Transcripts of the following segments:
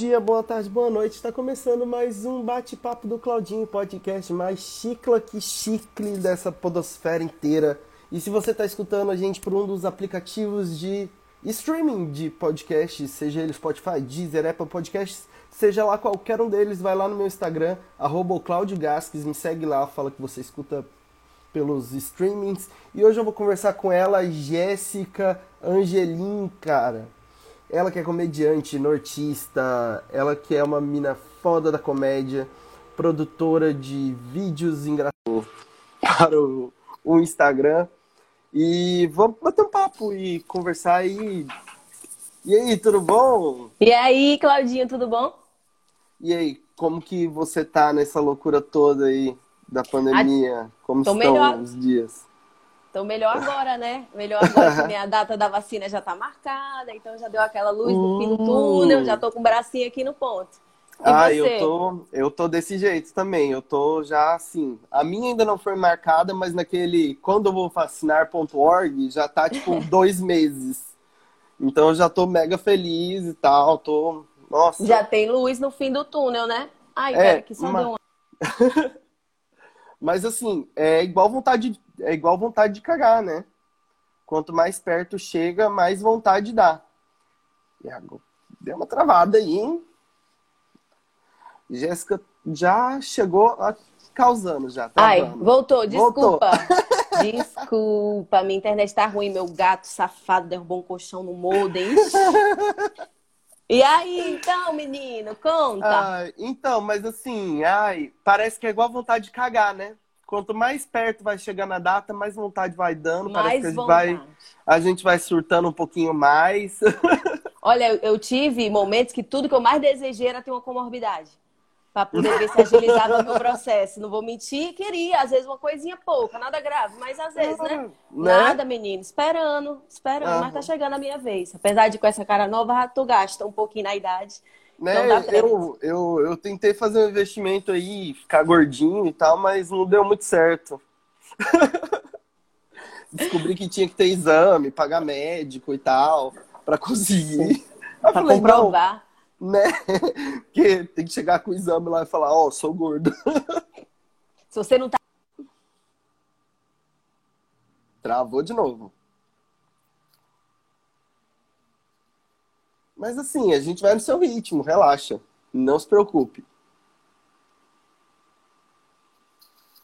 dia, boa tarde, boa noite. Está começando mais um bate-papo do Claudinho, podcast mais chicla que chicle dessa podosfera inteira. E se você está escutando a gente por um dos aplicativos de streaming de podcasts, seja ele Spotify, Deezer, Apple Podcasts, seja lá qualquer um deles, vai lá no meu Instagram, arroba Gasques, me segue lá, fala que você escuta pelos streamings. E hoje eu vou conversar com ela, Jéssica Angelim, cara. Ela que é comediante, nortista, ela que é uma mina foda da comédia, produtora de vídeos engraçados para o, o Instagram. E vamos bater um papo e conversar aí. E aí, tudo bom? E aí, Claudinho, tudo bom? E aí, como que você tá nessa loucura toda aí da pandemia? Como estão melhor. os dias? Então, melhor agora, né? Melhor agora que a data da vacina já tá marcada, então já deu aquela luz no fim do túnel, já tô com o bracinho aqui no ponto. E ah, você? eu tô, eu tô desse jeito também. Eu tô já assim. A minha ainda não foi marcada, mas naquele quando eu vou vacinar.org já tá tipo dois meses. Então eu já tô mega feliz e tal. Tô. Nossa. Já tem luz no fim do túnel, né? Ai, é, que só uma... deu uma. mas assim, é igual vontade, é igual vontade de cagar, né? Quanto mais perto chega, mais vontade dá. E agora, deu uma travada aí, hein? Jéssica já chegou causando já. Tá Ai, voltou, desculpa. Voltou. Desculpa, minha internet tá ruim, meu gato safado derrubou um colchão no modem. E aí, então, menino, conta. Ai, então, mas assim, ai, parece que é igual a vontade de cagar, né? Quanto mais perto vai chegando a data, mais vontade vai dando. Mais parece que a gente, vai, a gente vai surtando um pouquinho mais. Olha, eu tive momentos que tudo que eu mais desejei era ter uma comorbidade para poder ver se agilizava o meu processo. Não vou mentir, queria, às vezes uma coisinha pouca, nada grave, mas às vezes, né? né? Nada, menino, esperando, esperando, uhum. mas tá chegando a minha vez. Apesar de com essa cara nova, tu gasta um pouquinho na idade. Né? Então eu, eu, eu tentei fazer um investimento aí, ficar gordinho e tal, mas não deu muito certo. Descobri que tinha que ter exame, pagar médico e tal, para conseguir. Para comprovar né? Porque tem que chegar com o exame lá e falar, ó, oh, sou gordo. Se você não tá. Travou de novo. Mas assim, a gente vai no seu ritmo, relaxa. Não se preocupe.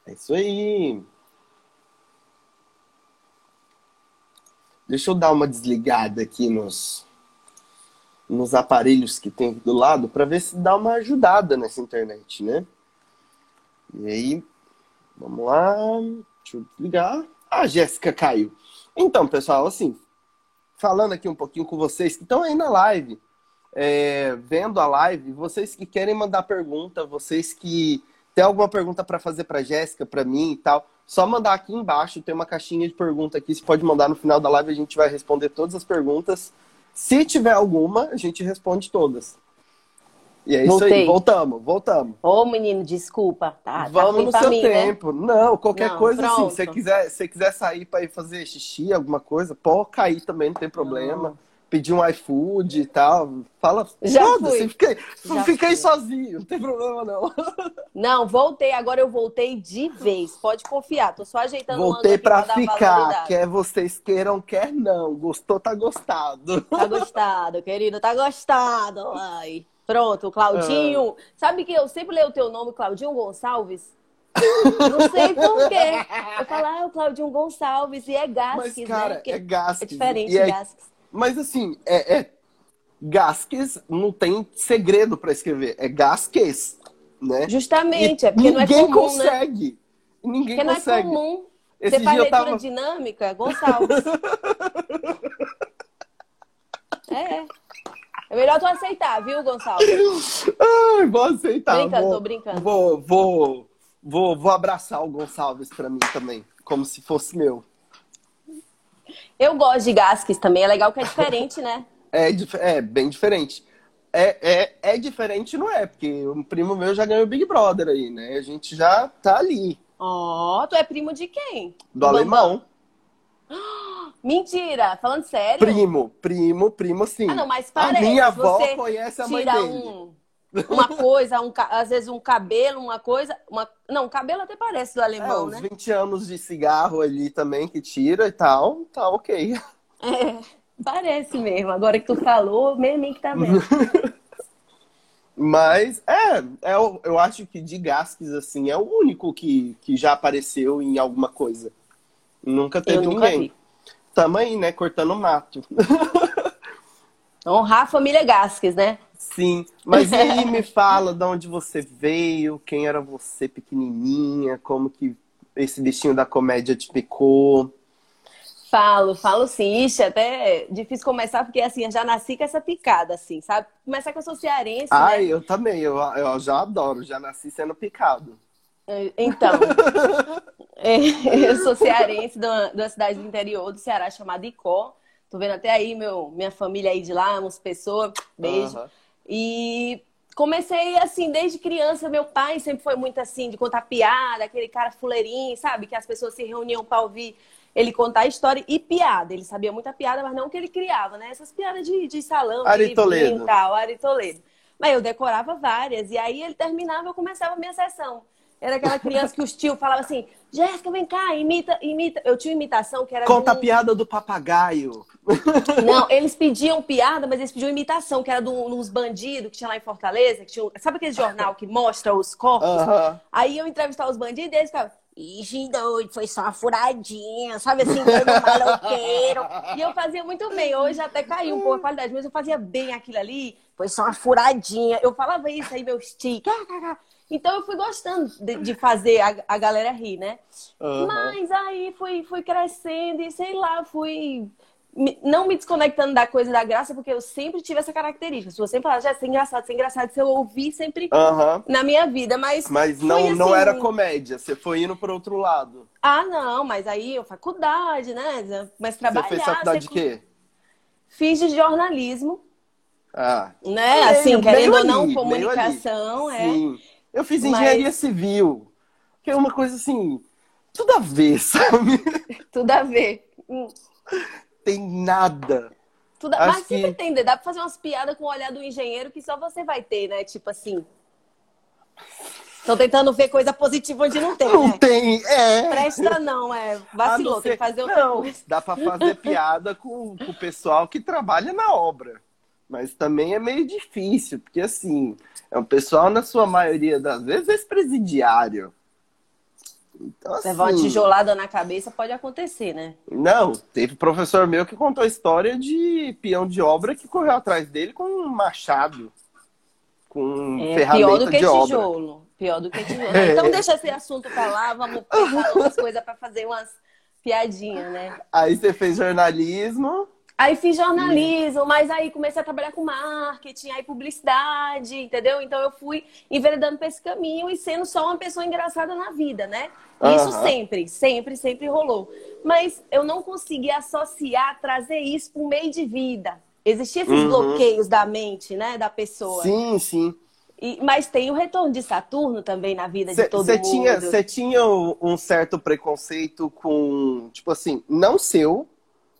É isso aí. Deixa eu dar uma desligada aqui nos nos aparelhos que tem aqui do lado para ver se dá uma ajudada nessa internet, né? E aí, vamos lá, deixa eu desligar. Ah, Jéssica caiu. Então, pessoal, assim, falando aqui um pouquinho com vocês que estão aí na live, é, vendo a live, vocês que querem mandar pergunta, vocês que têm alguma pergunta para fazer para Jéssica, para mim e tal, só mandar aqui embaixo, tem uma caixinha de pergunta aqui, você pode mandar no final da live, a gente vai responder todas as perguntas. Se tiver alguma, a gente responde todas. E é isso Voltei. aí, voltamos, voltamos. Ô, menino, desculpa. Tá, tá Vamos tá no seu mim, né? tempo. Né? Não, qualquer não, coisa pronto. assim. Se você quiser, se quiser sair para ir fazer xixi, alguma coisa, pode cair também, não tem problema. Não pedir um iFood e tal. Fala, já fui. Fiquei, já fiquei fui. sozinho, não tem problema não. Não, voltei, agora eu voltei de vez. Pode confiar, tô só ajeitando Voltei para ficar, quer vocês queiram, quer não. Gostou, tá gostado. Tá gostado, querido, tá gostado. Ai. Pronto, Claudinho. É. Sabe que eu sempre leio o teu nome, Claudinho Gonçalves? Não sei por quê. Eu falo, ah, o Claudinho Gonçalves, e é Gasques, Mas, cara, né? é Gasques. É diferente, é... Gasques. Mas assim, é, é Gasques não tem segredo para escrever. É Gasques, né? Justamente, e é porque não é comum, Ninguém consegue. Né? Ninguém porque consegue. não é comum. Esse Você faz leitura tava... dinâmica, Gonçalves. é. É melhor tu aceitar, viu, Gonçalves? Ai, vou aceitar. Brincando, vou, tô brincando. Vou, vou, vou, vou abraçar o Gonçalves para mim também, como se fosse meu. Eu gosto de Gaskis também, é legal que é diferente, né? é, é bem diferente. É, é, é diferente, não é? Porque um primo meu já ganhou o Big Brother aí, né? A gente já tá ali. Ó, oh, tu é primo de quem? Do, Do alemão. Mentira, falando sério. Primo, primo, primo, sim. Ah, não, mas A parece. minha avó conhece a mãe tira dele. um, uma coisa, um, às vezes um cabelo, uma coisa. Uma... Não, cabelo até parece do É, alemão, uns né? 20 anos de cigarro ali também que tira e tal, tá ok. É, parece mesmo. Agora que tu falou, mesmo que tá vendo. Mas é, é o- eu acho que de Gaskins, assim, é o único que, que já apareceu em alguma coisa. Nunca teve Eu nunca ninguém. vi. Tamo aí, né? Cortando mato. Honrar a família Gasques, né? Sim. Mas e aí, me fala de onde você veio, quem era você pequenininha, como que esse bichinho da comédia te picou. Falo, falo sim. Ixi, até é difícil começar, porque assim, eu já nasci com essa picada, assim, sabe? Começar que eu sou cearense, Ai, né? eu também, eu, eu já adoro, já nasci sendo picado. Então, é, eu sou cearense de uma, de uma cidade do interior do Ceará chamada Icó. Tô vendo até aí meu, minha família aí de lá, umas pessoas. Beijo. Aham. E comecei assim, desde criança, meu pai sempre foi muito assim, de contar piada, aquele cara fuleirinho, sabe? Que as pessoas se reuniam para ouvir ele contar história e piada. Ele sabia muita piada, mas não que ele criava, né? Essas piadas de, de salão, de Ari livrinho Toledo. e tal, Ari Toledo. Mas eu decorava várias. E aí ele terminava, eu começava a minha sessão. Era aquela criança que os tios falavam assim, Jéssica, vem cá, imita, imita. Eu tinha uma imitação que era Conta a piada do papagaio. não, eles pediam piada, mas eles pediam imitação, que era de uns bandidos que tinha lá em Fortaleza, que tinha, sabe aquele jornal que mostra os corpos? Aham. Aí eu entrevistava os bandidos e eles ficavam, ixi, doido, foi só uma furadinha, sabe assim, dando maloqueiro. E eu fazia muito bem, hoje até caiu um pouco a qualidade, mas eu fazia bem aquilo ali, foi só uma furadinha. Eu falava isso aí, meus tios. Então eu fui gostando de, de fazer a, a galera rir, né? Aham. Mas aí fui, fui crescendo e sei lá, fui me- não me desconectando da coisa da graça, porque eu sempre tive essa característica. Se você falar, já é engraçado, é engraçado, se eu ouvir sempre Aham. na minha vida, mas. Mas não, não assim, era comédia, você foi indo pro outro lado. Ah, não, mas aí eu faculdade, né? Mas Você trabalhar. fez faculdade de você- quê? Fiz de jornalismo, Ah, né? Meio- assim, querendo meio ou não, ali, comunicação, é. sim. Eu fiz Mas- engenharia civil, que é uma coisa assim, tudo a ver, sabe? Tudo a ver. Tem nada. Tudo a... Mas sempre que- tem, dá pra fazer umas piadas com o olhar do engenheiro que só você vai ter, né? Tipo assim. Tô tentando ver coisa positiva onde não tem, Não né? tem, é. Presta não, é. Vacilou, não tem ser- que fazer outra não, coisa. dá pra fazer piada com, com o pessoal que trabalha na obra. Mas também é meio difícil, porque assim, é um pessoal, na sua maioria das vezes, ex-presidiário. Então, assim, Levar uma tijolada na cabeça pode acontecer, né? Não, teve professor meu que contou a história de peão de obra que correu atrás dele com um machado. Com É ferramenta pior do que de obra. tijolo. Pior do que tijolo. É. Então deixa esse assunto pra lá, vamos pensar outras coisas pra fazer umas piadinhas, né? Aí você fez jornalismo. Aí fiz jornalismo, mas aí comecei a trabalhar com marketing, aí publicidade, entendeu? Então eu fui enveredando pra esse caminho e sendo só uma pessoa engraçada na vida, né? Isso Aham. sempre, sempre, sempre rolou. Mas eu não consegui associar, trazer isso pro meio de vida. Existiam esses Uhum. bloqueios da mente, né, da pessoa. Sim, sim. E- mas tem o retorno de Saturno também na vida de todo Você mundo. tinha, cê tinha um certo preconceito com, tipo assim, não seu,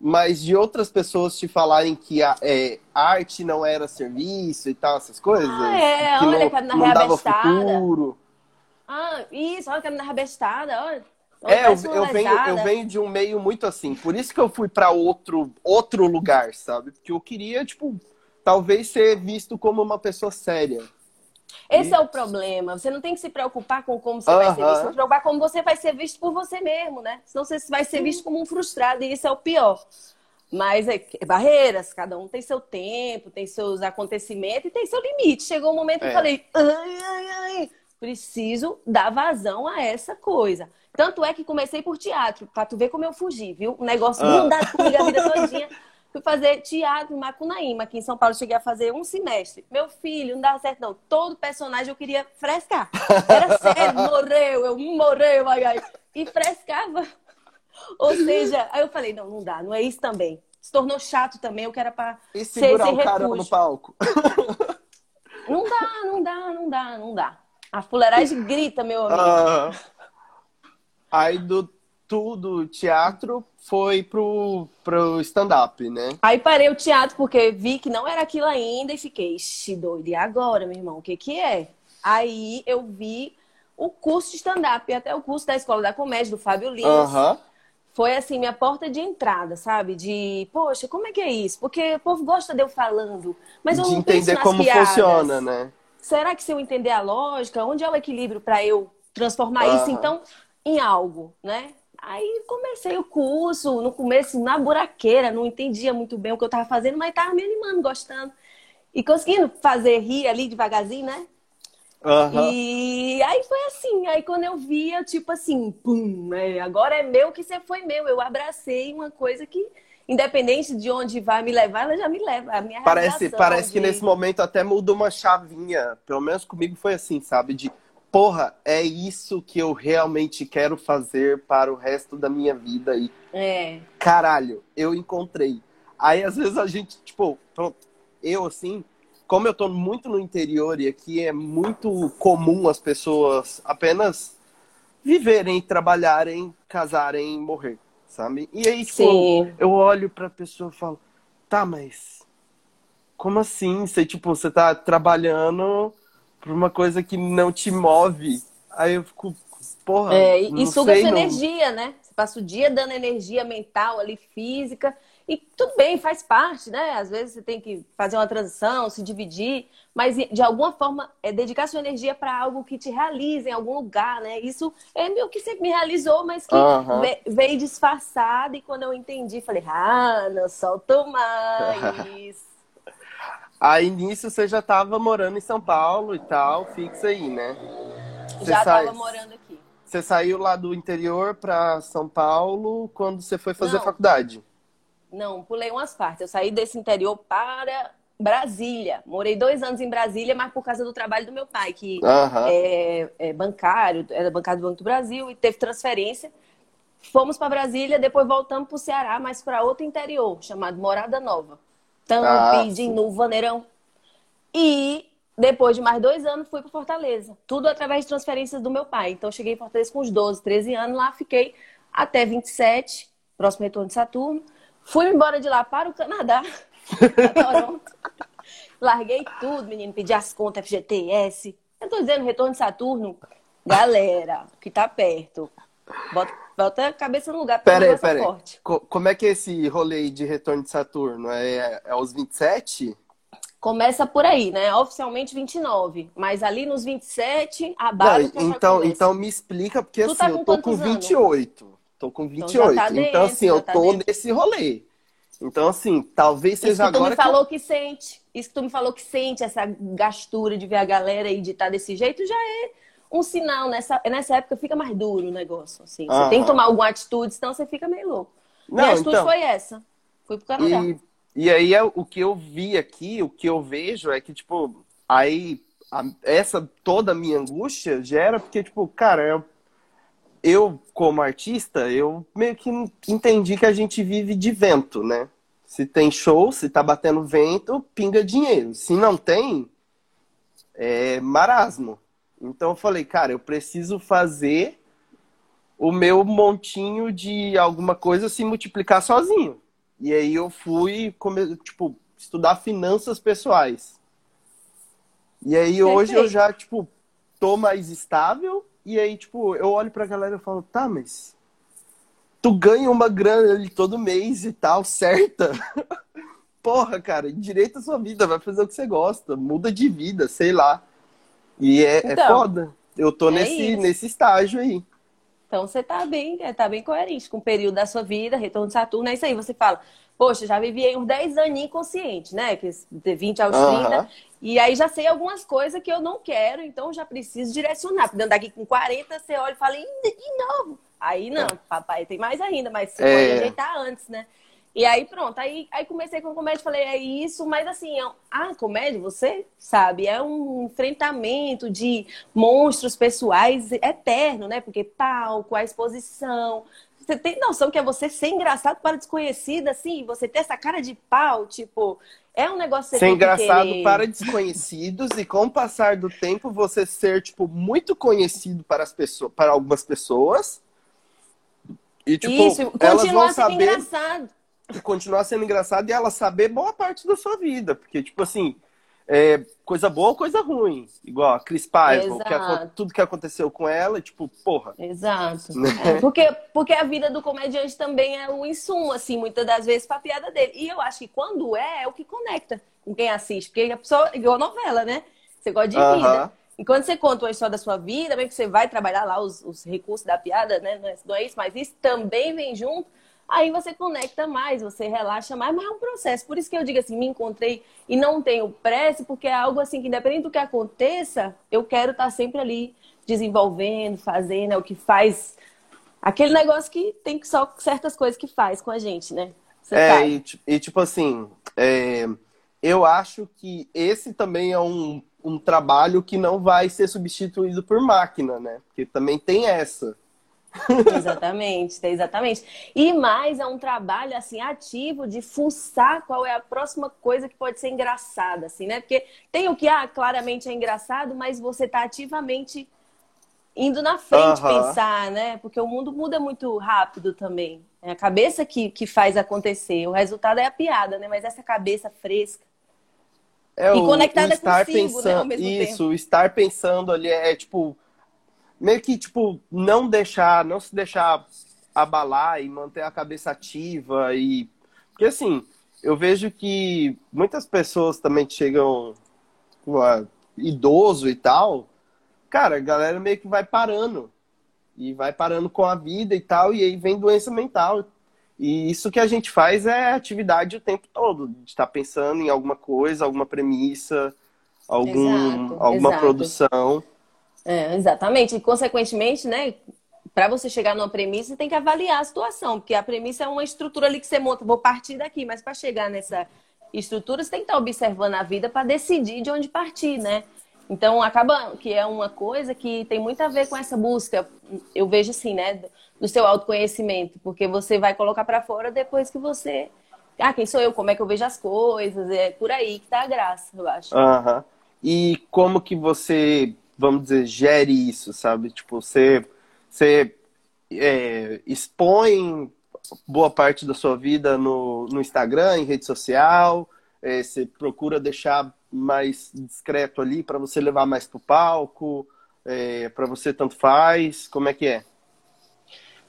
mas de outras pessoas te falarem que a é, arte não era serviço e tal, essas coisas? Ah, é, que olha, não, cara, na não dava reabestada. futuro. Ah, isso, olha que na rabestada, olha. É, eu, eu, venho, eu venho de um meio muito assim. Por isso que eu fui pra outro, outro lugar, sabe? Porque eu queria, tipo, talvez ser visto como uma pessoa séria. Esse é o problema. Você não tem que se preocupar com como você vai ser visto, tem que se preocupar como você vai ser visto por você mesmo, né? Senão você vai ser visto como um frustrado e isso é o pior. Mas é que- barreiras, cada um tem seu tempo, tem seus acontecimentos e tem seu limite. Chegou um momento que É. eu falei, ai, ai, ai, preciso dar vazão a essa coisa. Tanto é que comecei por teatro, pra tu ver como eu fugi, viu? Um negócio Ah. mudado comigo a vida todinha. Fui fazer teatro em Macunaíma, aqui em São Paulo. Cheguei a fazer um semestre. Meu filho, não dava certo, não. Todo personagem eu queria frescar. Era sério, morreu, eu morreu, ai, ai. E frescava. Ou seja, aí eu falei, não, não dá, não é isso também. Se tornou chato também, eu quero para E ser segurar esse o cara no palco. Não dá, não dá, não dá, não dá. A fuleiragem grita, meu amigo. Ah, aí do tudo teatro foi pro, pro stand-up, né? Aí parei o teatro porque vi que não era aquilo ainda e fiquei, ixi, doido, e agora, meu irmão, o que que é? Aí eu vi o curso de stand-up, até o curso da Escola da Comédia, do Fábio Lins. Aham. Foi assim, minha porta de entrada, sabe? De, poxa, como é que é isso? Porque o povo gosta de eu falando, mas eu De não penso entender nas como piadas. funciona, né? Será que se eu entender a lógica, onde é o equilíbrio para eu transformar isso Aham. então em algo, né? Aí comecei o curso, no começo na buraqueira, não entendia muito bem o que eu tava fazendo, mas tava me animando, gostando. E conseguindo fazer rir ali devagarzinho, né? Aham. E aí foi assim, aí quando eu via, tipo assim, pum, né? Agora é meu que você foi meu. Eu abracei uma coisa que, independente de onde vai me levar, ela já me leva. A minha Parece, parece que de- nesse momento até muda uma chavinha. Pelo menos comigo foi assim, sabe? De, porra, é isso que eu realmente quero fazer para o resto da minha vida. E, É, caralho, eu encontrei. Aí, às vezes, a gente, tipo, pronto, eu, assim, como eu tô muito no interior e aqui é muito comum as pessoas apenas viverem, trabalharem, casarem e morrer, sabe? E aí, tipo, sim. eu olho pra pessoa e falo, tá, mas como assim? Você, tipo, você tá trabalhando por uma coisa que não te move. Aí eu fico, porra, É, e, e suga sei, sua não- energia, né? Você passa o dia dando energia mental ali, física. E tudo bem, faz parte, né? Às vezes você tem que fazer uma transição, se dividir, mas de alguma forma é dedicar sua energia para algo que te realize em algum lugar, né? Isso é meio que sempre me realizou, mas que ve- veio disfarçado e quando eu entendi, falei, ah, não solto mais. Aí nisso você já tava morando em São Paulo e tal, fixa aí, né? Você Já sai- estava morando aqui. Você saiu lá do interior pra São Paulo quando você foi fazer Não. faculdade. Não, pulei umas partes. Eu saí desse interior para Brasília. Morei dois anos em Brasília, mas por causa do trabalho do meu pai, que Aham. é, é bancário, era bancário do Banco do Brasil e teve transferência. Fomos para Brasília, depois voltamos para o Ceará, mas para outro interior, chamado Morada Nova. Tampi, de novo, Vaneirão. E depois de mais dois anos, fui para Fortaleza. Tudo através de transferências do meu pai. Então, cheguei em Fortaleza com uns 12, 13 anos. Lá fiquei até 27, próximo retorno de Saturno. Fui embora de lá para o Canadá, para Toronto. Larguei tudo, menino. Pedi as contas FGTS. Eu tô dizendo, retorno de Saturno. Galera, que tá perto. Bota, bota a cabeça no lugar, Pera aí, pera aí. forte. Co- como é que é esse rolê de retorno de Saturno? É, é aos 27? Começa por aí, né? Oficialmente 29. Mas ali nos 27, a Não, base já então, então me explica, porque Tu assim, tá eu tô com quantos anos? 28. Tô com Então 28. já tá Então, dentro, assim, já eu tá tô dentro. nesse rolê. Então, assim, talvez Isso seja que tu agora me que eu- falou que sente. Isso que tu me falou que sente, essa gastura de ver a galera aí de estar desse jeito, já é um sinal. Nessa, nessa época fica mais duro o negócio. Assim. Você tem que tomar alguma atitude, senão você fica meio louco. Não, Minha atitude então. foi essa. Fui pro Canadá. E, e aí é o que eu vi aqui, o que eu vejo é que, tipo, aí a- essa toda a minha angústia gera porque, tipo, cara, eu, eu, como artista, eu meio que entendi que a gente vive de vento, né? Se tem show, se tá batendo vento, pinga dinheiro. Se não tem, é marasmo. Então eu falei, cara, eu preciso fazer o meu montinho de alguma coisa se multiplicar sozinho. E aí eu fui, come- tipo, estudar finanças pessoais. E aí hoje eu já, tipo, tô mais estável. E aí, tipo, eu olho pra galera e falo, tá, mas tu ganha uma grana ali todo mês e tal, certa? Porra, cara, direita a sua vida, vai fazer o que você gosta, muda de vida, sei lá. E é, é Então, foda. Eu tô é nesse, isso. nesse estágio aí. Então você tá bem, é, tá bem coerente com o período da sua vida, retorno de Saturno, é isso aí. Você fala, poxa, já vivi aí uns 10 aninhos consciente, né? Que de 20 aos Aham. 30. E aí já sei algumas coisas que eu não quero, então já preciso direcionar. Porque daqui com 40, você olha e fala, "Ih, de novo. Aí não, papai tem mais ainda, mas você É. pode ajeitar antes, né? E aí pronto, aí, aí comecei com comédia, falei, é isso, mas assim, é um- a comédia, você sabe, é um enfrentamento de monstros pessoais eterno, né? Porque palco, a exposição. Você tem noção que é você ser engraçado para desconhecido, assim, você ter essa cara de pau, tipo, é um negócio que você Ser que engraçado querer. para desconhecidos e com o passar do tempo você ser tipo muito conhecido para as pessoas, para algumas pessoas, E, tipo, Isso, elas vão continuar sendo saber engraçado. Continuar sendo engraçado e ela saber boa parte da sua vida. Porque, tipo assim, é, coisa boa ou coisa ruim. Igual a Cris Paiva, que tudo que aconteceu com ela, tipo, porra. Exato. Né? É, porque, porque a vida do comediante também é o insumo, assim, muitas das vezes, pra piada dele. E eu acho que quando é, é o que conecta com quem assiste. Porque a pessoa, igual novela, né? Você gosta de Aham. vida. E quando você conta uma história da sua vida, bem que você vai trabalhar lá os, os recursos da piada, né? Não é, não é isso, mas isso também vem junto. Aí você conecta mais, você relaxa mais, mas é um processo. Por isso que eu digo assim, me encontrei e não tenho pressa, porque é algo assim que independente do que aconteça, eu quero estar sempre ali desenvolvendo, fazendo, é o que faz aquele negócio que tem só certas coisas que faz com a gente, né? Você É, e, e, tipo assim, é, eu acho que esse também é um, um trabalho que não vai ser substituído por máquina, né? Porque também tem essa. Exatamente, exatamente. E mais é um trabalho assim ativo de fuçar qual é a próxima coisa que pode ser engraçada, assim, né? Porque tem o que ah, claramente é engraçado, mas você tá ativamente indo na frente pensar, né? Porque o mundo muda muito rápido também. É a cabeça que, que faz acontecer. O resultado é a piada, né? Mas essa cabeça fresca. É E o- conectada o estar consigo, né, ao pensando, mesmo Isso, o estar pensando ali é tipo meio que tipo não deixar, não se deixar abalar e manter a cabeça ativa e porque assim, eu vejo que muitas pessoas também chegam ah, idoso e tal, cara, a galera meio que vai parando e vai parando com a vida e tal e aí vem doença mental. E isso que a gente faz é atividade o tempo todo, de estar pensando em alguma coisa, alguma premissa, algum, Exato, alguma exato. produção. É, exatamente. E, consequentemente, né, para você chegar numa premissa, você tem que avaliar a situação, porque a premissa é uma estrutura ali que você monta, vou partir daqui, mas para chegar nessa estrutura, você tem que estar observando a vida para decidir de onde partir, né? Então, acaba que é uma coisa que tem muito a ver com essa busca, eu vejo assim, né, do seu autoconhecimento, porque você vai colocar para fora depois que você. Ah, quem sou eu? Como é que eu vejo as coisas? É por aí que tá a graça, eu acho. Aham. E como que você, vamos dizer, gere isso, sabe? Tipo, você, você é, expõe boa parte da sua vida no, no Instagram, em rede social, é, você procura deixar mais discreto ali para você levar mais pro palco, é, para você tanto faz, como é que é?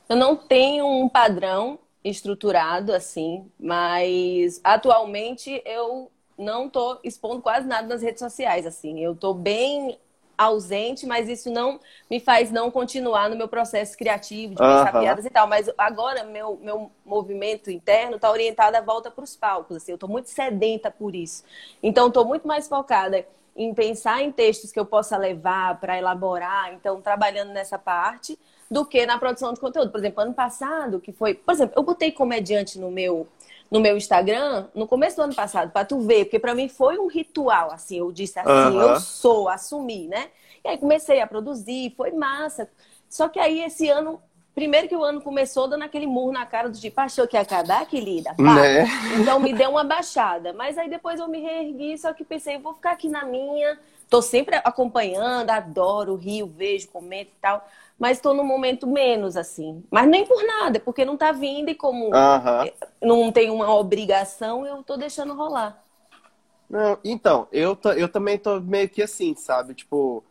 Eu não tenho um padrão estruturado assim, mas atualmente eu não tô expondo quase nada nas redes sociais assim. Eu tô bem ausente, mas isso não me faz não continuar no meu processo criativo de pensar Aham. piadas e tal. Mas agora meu, meu movimento interno está orientado à volta para os palcos. Assim, eu estou muito sedenta por isso. Então estou muito mais focada em pensar em textos que eu possa levar para elaborar. Então trabalhando nessa parte do que na produção de conteúdo. Por exemplo, ano passado, que foi. Por exemplo, eu botei comediante no meu, no meu Instagram no começo do ano passado, para tu ver, porque para mim foi um ritual, assim. Eu disse assim, Aham. eu sou, assumi, né? E aí comecei a produzir, foi massa. Só que aí esse ano. Primeiro que o ano começou dando aquele murro na cara do tipo, achou que ia acabar, querida? Pá. Né? Então me deu uma baixada. Mas aí depois eu me reergui, só que pensei, vou ficar aqui na minha. Tô sempre acompanhando, adoro, rio, vejo, comento e tal. Mas tô num momento menos, assim. Mas nem por nada, porque não tá vindo e como Aham. não tem uma obrigação, eu tô deixando rolar. Não, então, eu, tô- eu também tô meio que assim, sabe? Tipo,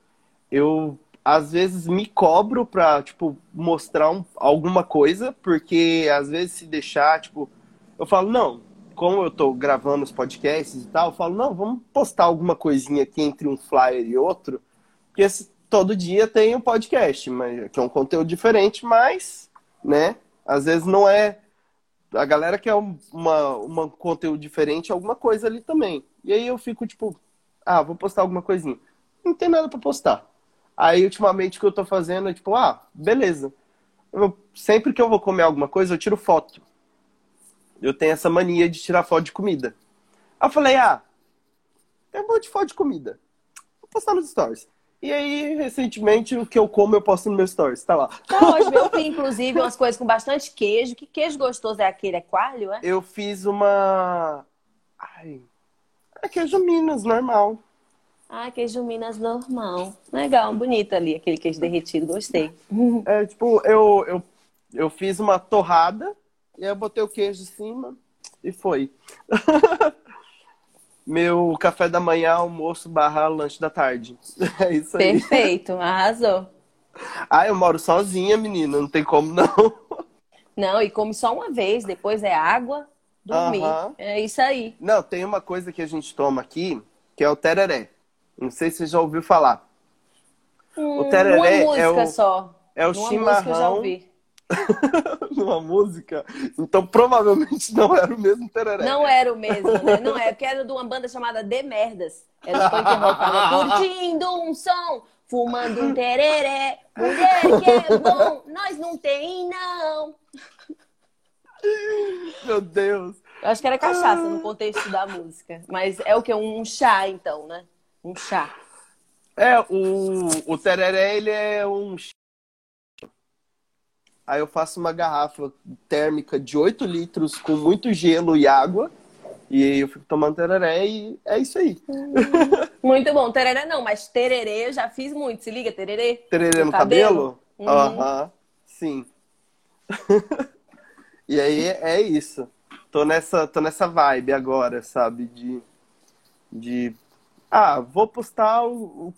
eu às vezes me cobro pra, tipo, mostrar um- alguma coisa, porque às vezes se deixar, tipo, eu falo, não, como eu tô gravando os podcasts e tal, eu falo, não, vamos postar alguma coisinha aqui entre um flyer e outro, porque esse- todo dia tem um podcast, mas, que é um conteúdo diferente, mas, né, às vezes não é a galera quer um uma, uma conteúdo diferente, alguma coisa ali também. E aí eu fico tipo, ah, vou postar alguma coisinha. Não tem nada pra postar. Aí ultimamente o que eu tô fazendo é tipo, ah, beleza. Eu- sempre que eu vou comer alguma coisa, eu tiro foto. Eu tenho essa mania de tirar foto de comida. Aí eu falei, ah, tem um monte de foto de comida. Vou postar nos stories. E aí, recentemente, o que eu como eu posto no meu stories, tá lá. Tá ótimo. Eu fiz, inclusive, umas coisas com bastante queijo. Que queijo gostoso é aquele? É coalho, é? Eu fiz uma. Ai. É queijo Minas, normal. Ah, queijo Minas normal. Legal, bonito ali, aquele queijo derretido, gostei. É tipo, eu, eu, eu fiz uma torrada e aí eu botei o queijo em cima e foi. Meu café da manhã, almoço barra lanche da tarde. É isso aí. Perfeito, arrasou. Ah, eu moro sozinha, menina, não tem como não. Não, e come só uma vez, depois é água, dormir. É isso aí. Não, tem uma coisa que a gente toma aqui, que é o tereré. Não sei se você já ouviu falar. Hum, tereré uma é música o- só. É o Uma música eu já chimarrão ouvi. numa música. Então provavelmente não era o mesmo tereré. Não era o mesmo, né? Não é, porque era de uma banda chamada The Merdas. Era o punk rock. Tava curtindo um som, fumando um tereré. Mulher que é bom, nós não tem, não. Meu Deus. Eu acho que era cachaça no contexto da música. Mas é o que? Um chá, então, né? Um chá. É, o, o tereré, ele é um... Aí eu faço uma garrafa térmica de 8 litros com muito gelo e água. E aí eu fico tomando tereré e é isso aí. Muito bom. Tereré não, mas tererê eu já fiz muito. Se liga, tererê. Tererê no cabelo? Uhum. Aham, sim. e aí é isso. Tô nessa, tô nessa vibe agora, sabe? De, de ah, vou postar o-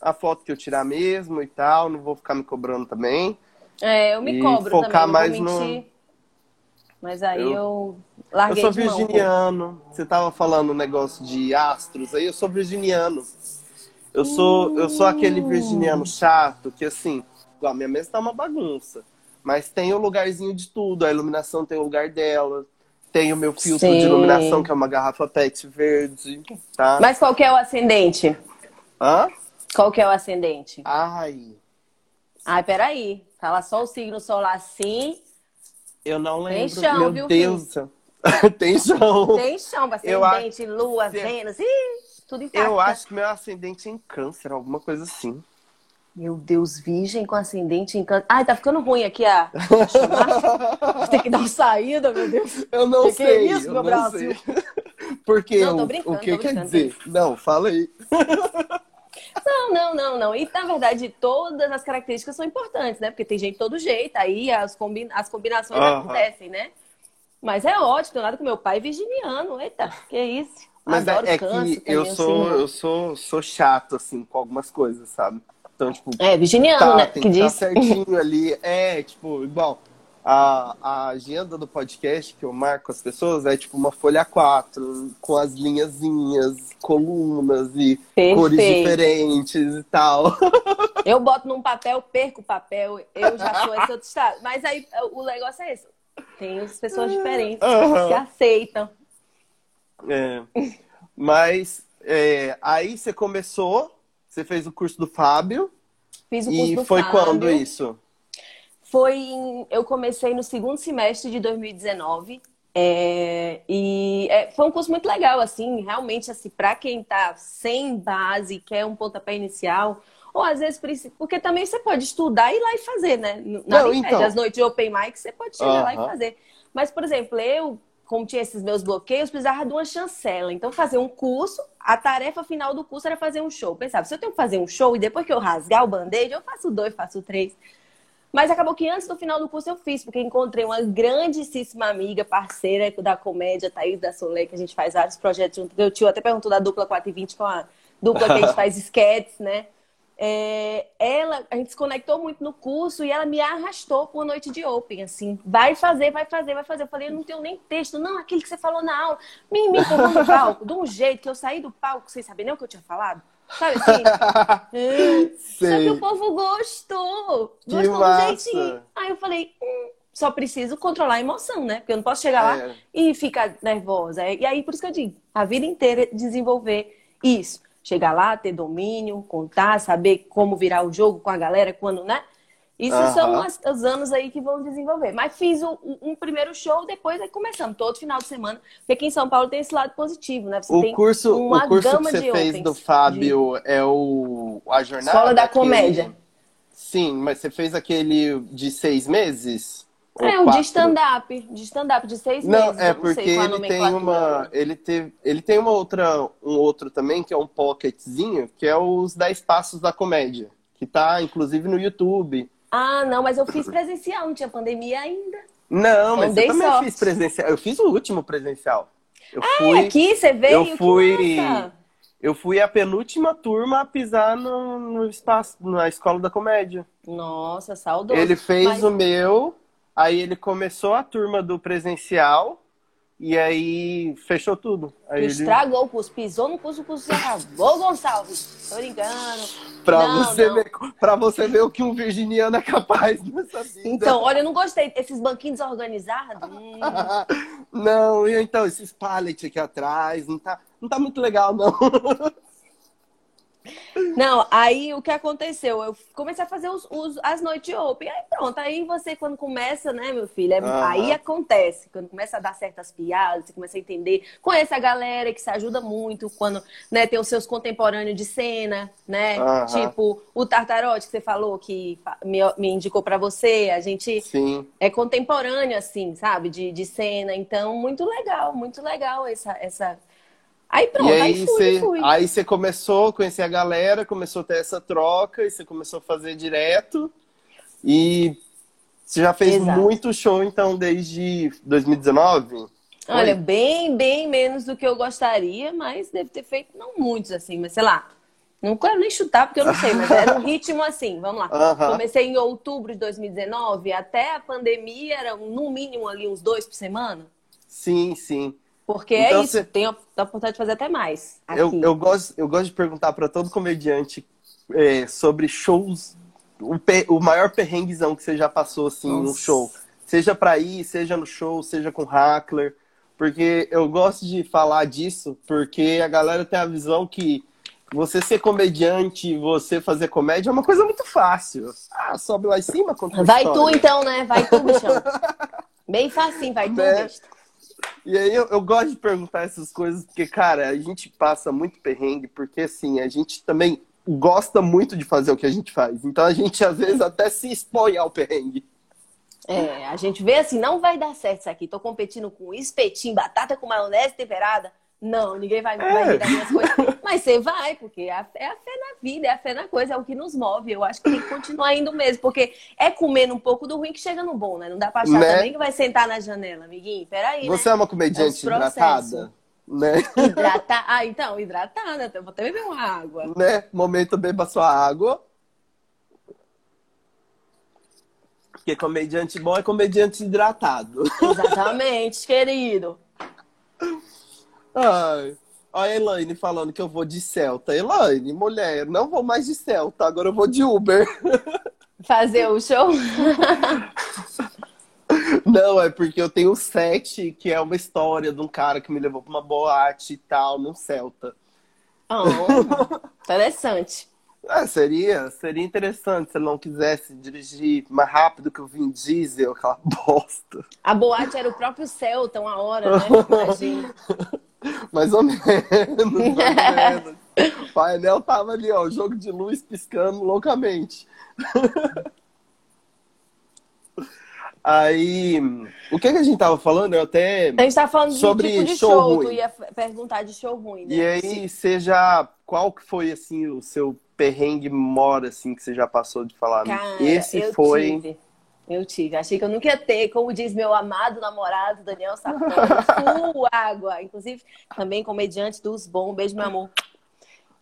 a foto que eu tirar mesmo e tal, não vou ficar me cobrando também. É, eu me cobro focar também, mais no-. Mas aí eu, Eu- larguei eu sou de mão, virginiano. Você tava falando um negócio de astros, aí eu sou virginiano. Eu sou, eu sou aquele Hum. virginiano chato que assim, igual, minha mesa tá uma bagunça, mas tem o lugarzinho de tudo, a iluminação tem o lugar dela. Tem o meu filtro Sim. de iluminação, que é uma garrafa PET verde, tá? Mas qual que é o ascendente? Hã? Qual que é o ascendente? Ai, Ai, peraí. Fala só o signo solar assim. eu não lembro. chão, meu viu, Deus tem chão. Tem chão, Eu ascendente, lua, se- Vênus. Ih, tudo intacto. Eu acho que meu ascendente é em câncer, alguma coisa assim. Meu Deus, virgem com ascendente em câncer. Ai, tá ficando ruim aqui a. Tem que dar uma saída, meu Deus. Eu não Que que é sei. isso, eu meu não Brasil? sei. Porque Não, tô o- brincando, o que tô quer dizer? Não, fala aí. Não, não, não, não. E na verdade, todas as características são importantes, né? Porque tem gente de todo jeito, aí as, combi... as combinações Aham. acontecem, né? Mas é ótimo, tenho nada com meu pai virginiano. Eita, que isso. Mas Adoro é, é câncer que eu sou, assim. eu sou, sou chato, assim, com algumas coisas, sabe? Então, tipo, É, virginiano, tá, né? tem Que que estar diz. certinho ali. É, tipo, igual, a, a agenda do podcast que eu marco as pessoas é tipo uma folha 4, com as linhazinhas, colunas e cores Perfeito. diferentes e tal. Eu boto num papel, perco o papel, eu já sou esse outro estado. Mas aí o negócio é esse. Tem as pessoas diferentes Aham. que aceitam. É. Mas é, aí você começou, você fez o curso do Fábio. Fiz o curso E do foi Fábio. quando isso? Foi em- eu comecei no segundo semestre de 2019. é, e é, foi um curso muito legal, assim, realmente, assim, para quem tá sem base, quer um pontapé inicial, ou às vezes, porque também você pode estudar e ir lá e fazer, né? Na Não, então. as noites de open mic, você pode chegar lá e fazer. Mas, por exemplo, eu, como tinha esses meus bloqueios, precisava de uma chancela. Então, fazer um curso, a tarefa final do curso era fazer um show. Pensava, se eu tenho que fazer um show e depois que eu rasgar o band-aid, eu faço dois, faço três. Mas acabou que antes do final do curso eu fiz, porque encontrei uma grandíssima amiga, parceira da comédia, Thaís da Solé, que a gente faz vários projetos junto. Meu tio até perguntou da dupla 4 e 20 com a dupla que a gente faz sketches, né? É, ela, a gente se conectou muito no curso e ela me arrastou para uma noite de open, assim, vai fazer, vai fazer, vai fazer. Eu falei, eu não tenho nem texto, não, aquele que você falou na aula, me me empurrou no palco, de um jeito que eu saí do palco sem saber nem o que eu tinha falado, sabe assim? Hum, Só que o povo gostou. Que Gostou do massa. jeitinho. Aí eu falei, hum, só preciso controlar a emoção, né? Porque eu não posso chegar lá É. e ficar nervosa. E aí, por isso que eu digo, a vida inteira é desenvolver isso. Chegar lá, ter domínio, contar, saber como virar o jogo com a galera, quando, né? Isso Aham. são as- os anos aí que vão desenvolver. Mas fiz o- o- um primeiro show, depois aí começamos, todo final de semana. Porque aqui em São Paulo tem esse lado positivo, né? Você O tem curso, uma o curso que você de fez opens, do de- Fábio é o a jornada Escola da aquele- Comédia. Sim, mas você fez aquele de seis meses? É, um de stand-up, de stand-up de seis Não, meses. é não porque sei qual a ele tem uma, ele teve, ele tem uma outra, um outro também que é um pocketzinho, que é os 10 passos da comédia, que tá inclusive no YouTube. Ah, não, mas eu fiz presencial, não tinha pandemia ainda. Não, mas Então, eu também sorte. fiz presencial. Eu fiz o último presencial. Eu Ah, fui, aqui você veio? eu fui- eu fui a penúltima turma a pisar no, no espaço, na escola da comédia. Nossa, saudoso. Ele fez Mas- o meu, aí ele começou a turma do presencial e aí fechou tudo. Aí ele, Estragou o curso, pisou no curso, o curso acabou, Gonçalves. Tô brincando. pra, Não, você não. Ver, pra você ver o que um virginiano é capaz nessa vida. Então, olha, eu não gostei. Esses banquinhos desorganizados. hum. não, e então, esses pallets aqui atrás, não tá, não tá muito legal, não. Não, aí o que aconteceu? Eu comecei a fazer os, os- as noites open. Aí pronto, aí você quando começa, né, meu filho? é-. Aí acontece. Quando começa a dar certas piadas, você começa a entender. Conhece a galera que se ajuda muito quando né, tem os seus contemporâneos de cena, né? Tipo o Tartarote que você falou que me, me indicou pra você. A gente Sim. é contemporâneo, assim, sabe? De, de cena. Então, muito legal, muito legal essa. essa... Aí pronto, e aí, você, aí você começou a conhecer a galera, começou a ter essa troca, e você começou a fazer direto. E você já fez Exato. muito show, então, desde 2019? Olha, bem, bem menos do que eu gostaria, mas deve ter feito não muitos, assim, mas sei lá. Não quero nem chutar, porque eu não sei, mas era um ritmo assim, vamos lá. Aham. Comecei em outubro de 2019, até a pandemia era no mínimo ali uns dois por semana. Sim, sim. Porque Então é isso, você- tenho a oportunidade de fazer até mais. Aqui. Eu, eu, gosto, eu gosto de perguntar para todo comediante é, sobre shows, o, pe- o maior perrenguezão que você já passou assim no show. Seja para ir, seja no show, seja com hackler. Porque eu gosto de falar disso, porque a galera tem a visão que você ser comediante, você fazer comédia é uma coisa muito fácil. Ah, sobe lá em cima, conta Vai tu história. então, né? Vai tu, bichão. Bem facinho, vai tu, Né? besta. E aí eu, eu gosto de perguntar essas coisas, porque, cara, a gente passa muito perrengue, porque assim, a gente também gosta muito de fazer o que a gente faz. Então a gente às vezes até se expõe ao perrengue. É, a gente vê assim, não vai dar certo isso aqui. Tô competindo com espetinho, batata com maionese temperada. Não, ninguém vai, vai É. rir das minhas coisas. Mas você vai, porque é a, é a fé na vida, é a fé na coisa, é o que nos move. Eu acho que tem que continuar indo mesmo, porque é comendo um pouco do ruim que chega no bom, né? Não dá pra achar Né? também que vai sentar na janela, amiguinho. Peraí, Você né? é uma comediante É hidratada? Né? Hidratar. Ah, então, hidratada. Eu vou até beber uma água. né? Momento beba sua água. Porque comediante bom é comediante hidratado. Exatamente, querido. Ai. Olha a Elaine falando que eu vou de Celta. Elaine, mulher, não vou mais de Celta, agora eu vou de Uber. Fazer o show. Não, é porque eu tenho o Sete, que é uma história de um cara que me levou pra uma boate e tal, num Celta. Oh, interessante. Ah, seria, seria interessante se ele não quisesse dirigir mais rápido que o Vin Diesel, aquela bosta. A boate era o próprio Celta, uma hora, né? Imagina. Mais ou menos, mais ou menos. O painel tava ali, ó, o jogo de luz piscando loucamente. Aí, o que, que a gente tava falando? Eu até. A gente tá falando de Sobre tipo de show show, ruim. tu ia perguntar de show ruim, né? E aí, seja. Qual que foi, assim, o seu perrengue mora, assim, que você já passou de falar? Cara, Esse foi. tive. Eu tive. Achei que eu nunca ia ter, como diz meu amado namorado Daniel Safran, full água. Inclusive, também comediante dos bons. Beijo, meu amor.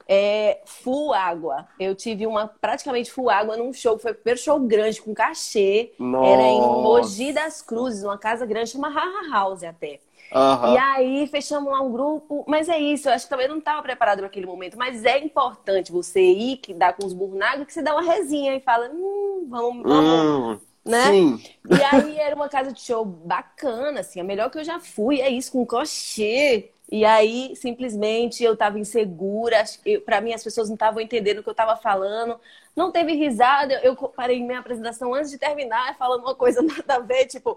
É, full água. Eu tive uma praticamente full água num show. Foi o primeiro show grande, com cachê. Era em Nossa. Mogi das Cruzes, uma casa grande, chama Haha House até. Aham. E aí fechamos lá um grupo, mas é isso, eu acho que também não estava preparado para aquele momento, mas é importante você ir, que dá com os burros na água, que você dá uma resinha e fala, hum, vamos, vamos, Hum, né? Sim. E aí era uma casa de show bacana, assim, a melhor que eu já fui, é isso, com crochê. E aí, simplesmente, eu tava insegura, pra mim as pessoas não estavam entendendo o que eu tava falando, não teve risada, eu parei minha apresentação antes de terminar, falando uma coisa nada a ver, tipo...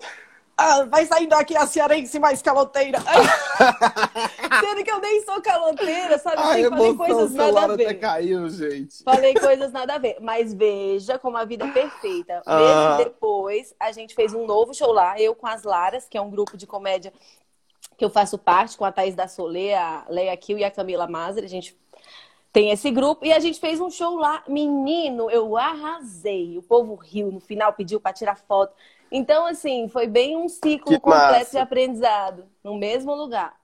Ah, vai saindo aqui a cearense mais caloteira. Ai, Sendo que eu nem sou caloteira, sabe? A Tem, falei coisas nada a até ver. caiu, gente. Falei coisas nada a ver. Mas veja como a vida é perfeita. Ah. Meses depois, a gente fez um novo show lá, eu com as Laras, que é um grupo de comédia que eu faço parte, com a Thaís da Solê, a Leia Kill e a Camila Mazar. A gente tem esse grupo e a gente fez um show lá. Menino, eu arrasei. O povo riu, no final pediu para tirar foto. Então, assim, foi bem um ciclo Que completo massa. de aprendizado, no mesmo lugar.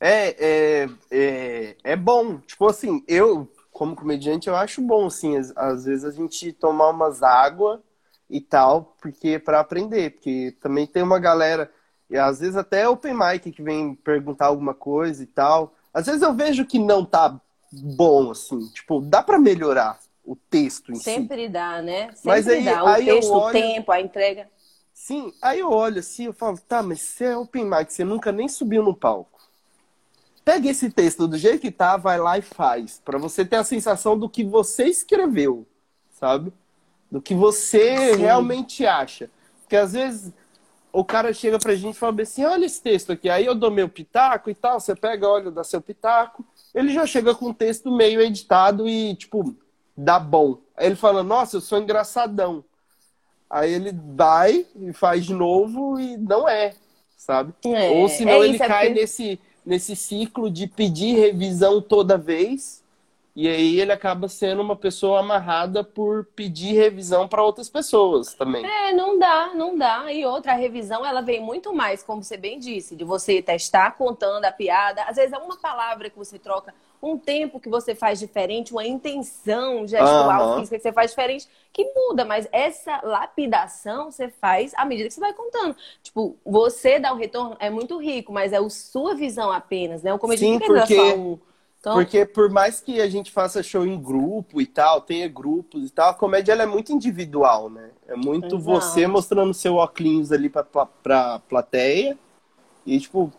É, é, é, é bom. Tipo assim, eu, como comediante, eu acho bom, assim, às, às vezes a gente tomar umas água e tal, porque para aprender, porque também tem uma galera, e às vezes até open mic que vem perguntar alguma coisa e tal. Às vezes eu vejo que não tá bom, assim, tipo, dá para melhorar o texto em si. Sempre dá, né? Sempre Mas aí- dá. O aí texto, o olho- tempo, a entrega. Sim, aí eu olho assim, eu falo, tá, mas você é open mic, você nunca nem subiu no palco. Pega esse texto do jeito que tá, vai lá e faz, Pra você ter a sensação do que você escreveu, sabe? Do que você Sim. realmente acha. Porque às vezes o cara chega pra gente e fala assim, olha esse texto aqui, aí eu dou meu pitaco e tal, você pega, olha, dá seu pitaco, ele já chega com um texto meio editado e, tipo, dá bom. Aí ele fala, nossa, eu sou engraçadão. Aí ele vai e faz de novo e não é, sabe? É, Ou senão é ele é cai porque- nesse, nesse ciclo de pedir revisão toda vez e aí ele acaba sendo uma pessoa amarrada por pedir revisão para outras pessoas também. É, não dá, não dá. E outra, a revisão, ela vem muito mais, como você bem disse, de você testar contando a piada. Às vezes é uma palavra que você troca, um tempo que você faz diferente, uma intenção gestual, Aham. física que você faz diferente, que muda. Mas essa lapidação você faz à medida que você vai contando. Tipo, você dá o retorno, é muito rico, mas é a sua visão apenas, né? O comediante Sim, dar porque- só um... Então, Porque por mais que a gente faça show em grupo e tal, tenha grupos e tal, a comédia ela é muito individual, né? É muito Exato. você mostrando seu óculos ali pra, pra, pra plateia. E, tipo,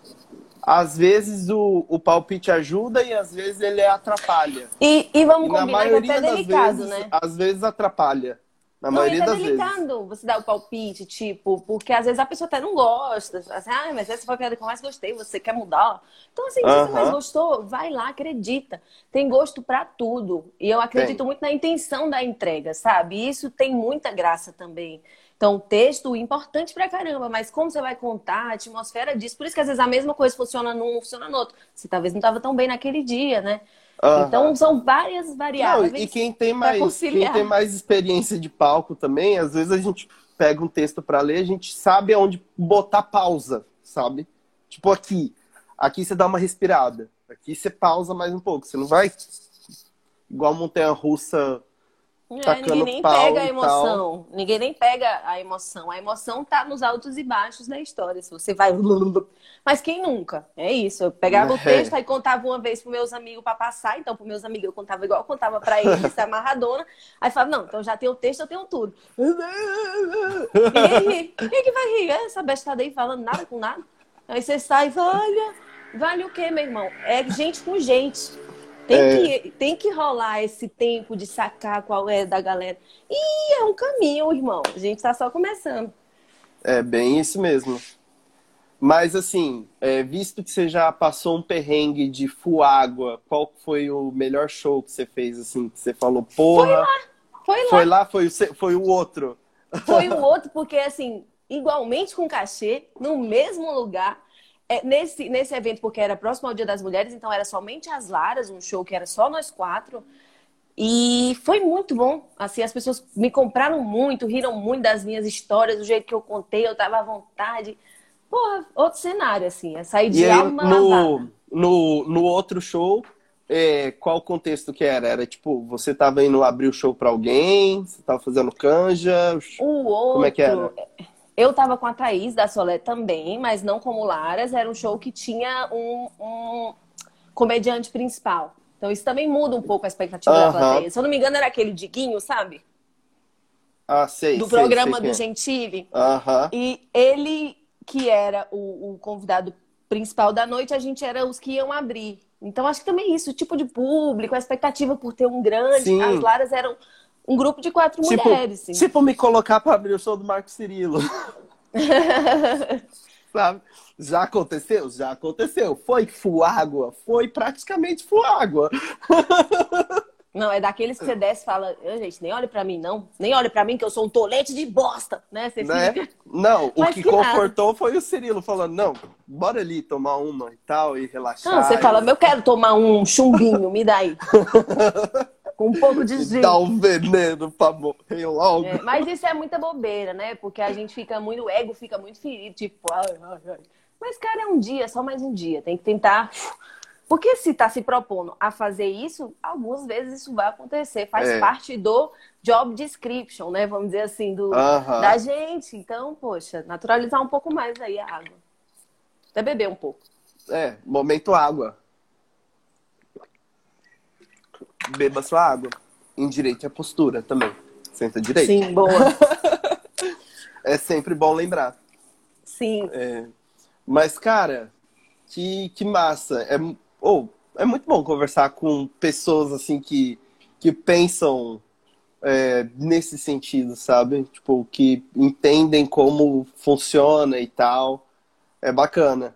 às vezes o, o palpite ajuda e às vezes ele atrapalha. E, e vamos E na combinar que é delicado, vezes, né? às vezes atrapalha. Na Não, maioria é das vezes. delicado você dar o palpite, tipo, porque às vezes a pessoa até não gosta. Assim, ah, mas essa foi a piada que eu mais gostei, você quer mudar? Então, assim, se Aham. você mais gostou, vai lá, acredita. Tem gosto pra tudo. E eu acredito muito na intenção da entrega, sabe? E isso tem muita graça também. Então, texto importante pra caramba, mas como você vai contar, a atmosfera disso. Por isso que às vezes a mesma coisa funciona num, funciona no outro. Você talvez não estava tão bem naquele dia, né? Aham. Então, são várias Não, variáveis. e quem tem mais, quem tem mais experiência de palco também, às vezes a gente pega um texto pra ler, a gente sabe aonde botar pausa, sabe? Tipo aqui, aqui você dá uma respirada, aqui você pausa mais um pouco, você não vai igual montanha russa. É, ninguém nem pega a emoção. Ninguém nem pega a emoção. A emoção tá nos altos e baixos da história. Se você vai. Mas quem nunca? É isso. Eu pegava o É. texto e contava uma vez pros meus amigos para passar. Então, pros meus amigos, eu contava igual eu contava para eles, amarradona. Aí falava, não, então já tem o texto, eu tenho tudo. Ninguém ri. Quem é que vai rir? Essa bestada aí falando nada com nada. Aí você sai e fala, olha, vale o quê, meu irmão? É gente com gente. Tem, É. que, tem que rolar esse tempo de sacar qual é da galera. E é um caminho, irmão. A gente tá só começando. É bem isso mesmo. Mas assim, é, visto que você já passou um perrengue de full água, qual foi o melhor show que você fez assim, que você falou, porra, Foi lá. foi lá, foi o, se- foi o outro. Foi um outro, porque assim, igualmente com cachê, no mesmo lugar. É, nesse, nesse evento, porque era próximo ao Dia das Mulheres, então era somente as Laras, um show que era só nós quatro. E foi muito bom. Assim, as pessoas me compraram muito, riram muito das minhas histórias, do jeito que eu contei, eu tava à vontade. Porra, outro cenário, assim. É sair de E alma no, no, no outro show, é, qual o contexto que era? Era tipo, você tava indo abrir o show pra alguém, você tava fazendo canja, O outro. Como é que era? Eu tava com a Thaís da Solé também, mas não como Laras. Era um show que tinha um, um comediante principal. Então isso também muda um pouco a expectativa da Aham. plateia. Se eu não me engano, era aquele Diguinho, sabe? Ah, sei, Do sei, programa sei do é. Gentili. Aham. E ele, que era o, o convidado principal da noite, a gente era os que iam abrir. Então, acho que também isso, o tipo de público, a expectativa por ter um grande. Sim. As Laras eram um grupo de quatro Tipo, mulheres. Assim. tipo me colocar pra abrir o show do Marco Cirilo. Sabe? Já aconteceu? Já aconteceu. Foi full água? Foi praticamente full água. Não, é daqueles que você desce e fala, gente, nem olhe pra mim, não. Nem olhe pra mim, que eu sou um tolete de bosta, né? Você né? fica... Não, o que, que confortou foi o Cirilo falando, não, bora ali tomar uma e tal, e relaxar. Não, você e- fala, eu quero tomar um chumbinho, me dá aí. Com um pouco de jeito. dar um veneno pra morrer logo. É, mas isso é muita bobeira, né? Porque a gente fica muito, o ego fica muito ferido, tipo, ai, ai, ai. Mas, cara, é um dia, só mais um dia. Tem que tentar. Porque se tá se propondo a fazer isso, algumas vezes isso vai acontecer. Faz É. parte do job description, né? Vamos dizer assim, do, Aham. da gente. Então, poxa, naturalizar um pouco mais aí a água. Até beber um pouco. É, momento água. Beba sua água. Endireite a postura também. Senta direito. Sim, boa. É sempre bom lembrar. Sim. É. Mas, cara, que, que massa. É, ou é muito bom conversar com pessoas assim que, que pensam é, nesse sentido, sabe? Tipo, que entendem como funciona e tal. É bacana.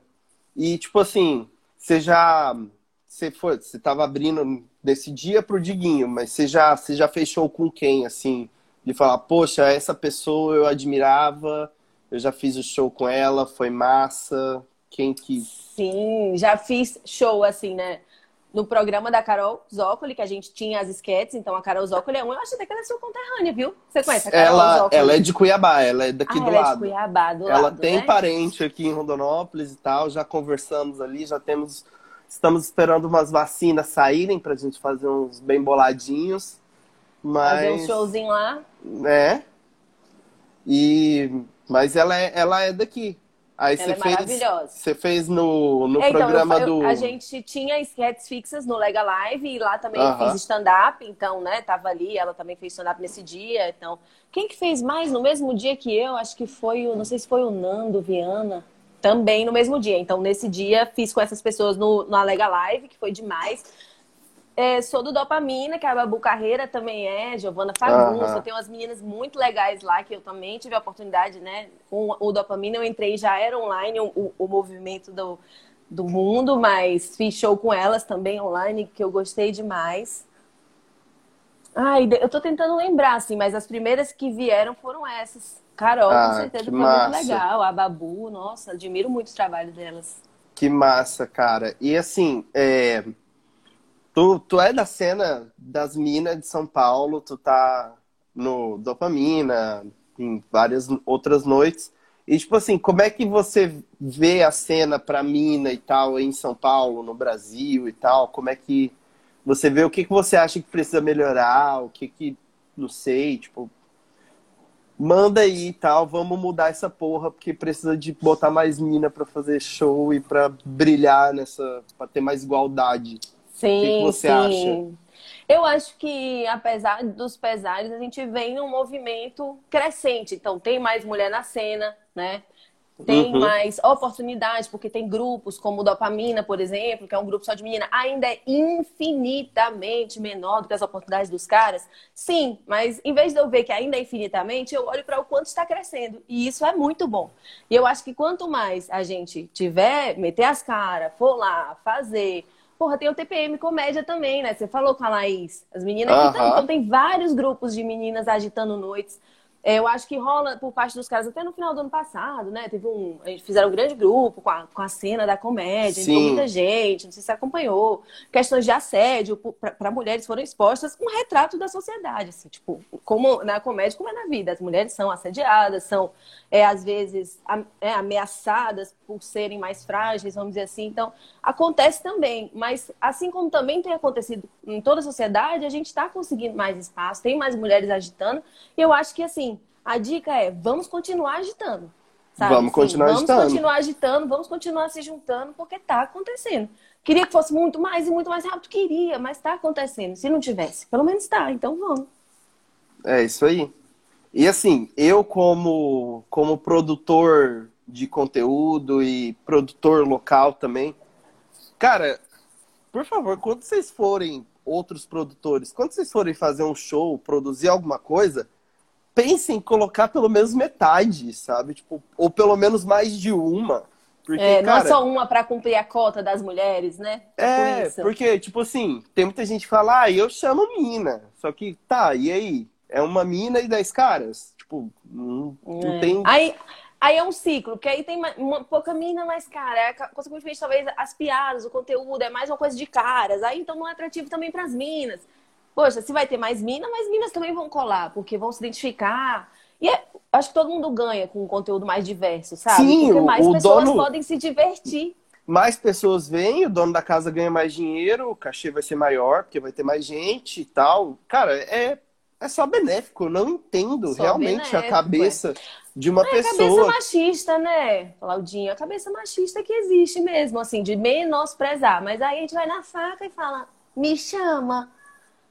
E, tipo assim, você já. Você foi, você tava abrindo nesse dia pro Diguinho, mas você já, você já fechou com quem, assim? De falar, poxa, essa pessoa eu admirava, eu já fiz o show com ela, foi massa. Quem que. Sim, já fiz show assim, né? No programa da Carol Zócoli, que a gente tinha as esquetes, então a Carol Zócoli é uma, eu acho até que ela é sua conterrânea, viu? Você conhece a Carol Ela, Zócoli? ela é de Cuiabá, ela é daqui ah, do ela é de lado. Cuiabá, do ela lado, tem né? parente aqui em Rondonópolis e tal, já conversamos ali, já temos. Estamos esperando umas vacinas saírem pra gente fazer uns bem boladinhos. Fazer um Mas. showzinho lá. né? E mas ela é, ela é daqui. Aí Ela você é fez, maravilhosa. você fez no, no É, então, programa eu- do A gente tinha sketches fixas no Lega Live e lá também Aham. fiz stand-up, então, né, tava ali, ela também fez stand-up nesse dia, então... Quem que fez mais no mesmo dia que eu? Acho que foi o, não sei se foi o Nando Viana, também no mesmo dia. Então, nesse dia, fiz com essas pessoas no, na Lega Live, que foi demais. É, sou do Dopamina, que a Babu Carreira também é, Giovana Fagunça, Aham. tem umas meninas muito legais lá que eu também tive a oportunidade, né? Com o Dopamina eu entrei, já era online o, o- movimento do, do mundo, mas fiz show com elas também online, que eu gostei demais. Ai, eu tô tentando lembrar, assim, mas as primeiras que vieram foram essas. Carol, Ah, com certeza, foi massa. muito legal. A Babu, nossa, admiro muito o trabalho delas. Que massa, cara. E assim, é, tu, tu é da cena das minas de São Paulo, tu tá no Dopamina, em várias outras noites. E, tipo assim, como é que você vê a cena pra mina e tal em São Paulo, no Brasil e tal? Como é que você vê? O que que você acha que precisa melhorar? O que que, não sei, tipo, manda aí e tal, vamos mudar essa porra, porque precisa de botar mais mina pra fazer show e pra brilhar nessa, pra ter mais igualdade. Sim, que você sim. Eu acho que, apesar dos pesares, a gente vem num movimento crescente. Então, tem mais mulher na cena, né? Tem Uhum. mais oportunidades, porque tem grupos como Dopamina, por exemplo, que é um grupo só de menina. Ainda é infinitamente menor do que as oportunidades dos caras. Sim, mas em vez de eu ver que ainda é infinitamente, eu olho para o quanto está crescendo. E isso é muito bom. E eu acho que quanto mais a gente tiver, meter as caras, for lá, fazer. Porra, tem o TPM Comédia também, né? Você falou com a Laís. As meninas. Aham. Então, tem vários grupos de meninas agitando noites. É, Eu acho que rola por parte dos caras até no final do ano passado, né? Teve um. A gente fizeram um grande grupo com a, com a cena da comédia, Sim. muita gente, não sei se acompanhou. Questões de assédio para mulheres foram expostas, um retrato da sociedade, assim, tipo, como na comédia, como é na vida. As mulheres são assediadas, são, é, às vezes, am- é, ameaçadas por serem mais frágeis, vamos dizer assim. Então, acontece também, mas assim como também tem acontecido em toda a sociedade, a gente está conseguindo mais espaço, tem mais mulheres agitando. E eu acho que, assim, a dica é: vamos continuar agitando. Sabe? Vamos continuar vamos agitando. continuar agitando, vamos continuar se juntando, porque tá acontecendo. Queria que fosse muito mais e muito mais rápido, queria, mas tá acontecendo. Se não tivesse, pelo menos tá, então vamos. É isso aí. E assim, eu como, como produtor de conteúdo e produtor local também, cara, por favor, quando vocês forem outros produtores, quando vocês forem fazer um show, produzir alguma coisa, pensem em colocar pelo menos metade, sabe? Tipo, ou pelo menos mais de uma. Porque, É, não é cara, só uma para cumprir a cota das mulheres, né? É, Com isso. porque, tipo assim, tem muita gente que fala, ah, eu chamo mina. Só que, tá, e aí? É uma mina e dez caras? Tipo, não, não É. tem. Aí, aí é um ciclo, porque aí tem ma- uma, pouca mina mais cara. É, consequentemente, talvez as piadas, o conteúdo é mais uma coisa de caras. Aí então não é atrativo também para as minas. Poxa, se vai ter mais mina, mais minas também vão colar, porque vão se identificar. E é- acho que todo mundo ganha com um conteúdo mais diverso, sabe? Sim, porque o- mais o pessoas dono- podem se divertir. Mais pessoas vêm, o dono da casa ganha mais dinheiro, o cachê vai ser maior, porque vai ter mais gente e tal. Cara, é, é só benéfico. Eu não entendo Só realmente a benéfico, cabeça de uma É a cabeça pessoa. machista, né, Claudinha? A cabeça machista que existe mesmo, assim, de menosprezar. Mas aí a gente vai na faca e fala, me chama.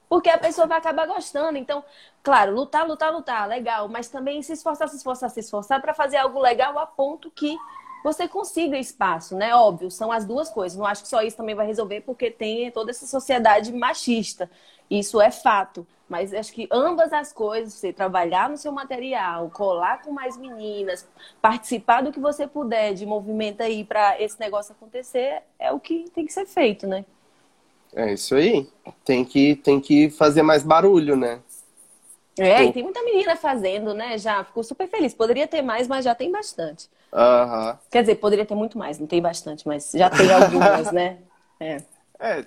Porque a pessoa vai acabar gostando. Então, claro, lutar, lutar, lutar, legal. Mas também se esforçar, se esforçar, se esforçar para fazer algo legal a ponto que você consiga espaço, né? Óbvio, são as duas coisas. Não acho que só isso também vai resolver, porque tem toda essa sociedade machista. Isso é fato. Mas acho que ambas as coisas, você trabalhar no seu material, colar com mais meninas, participar do que você puder de movimento aí para esse negócio acontecer, é o que tem que ser feito, né? É isso aí. Tem que, tem que fazer mais barulho, né? É, Pô. e tem muita menina fazendo, né? Já ficou super feliz. Poderia ter mais, mas já tem bastante. Aham. Quer dizer, poderia ter muito mais, não tem bastante, mas já tem algumas, né? É. É,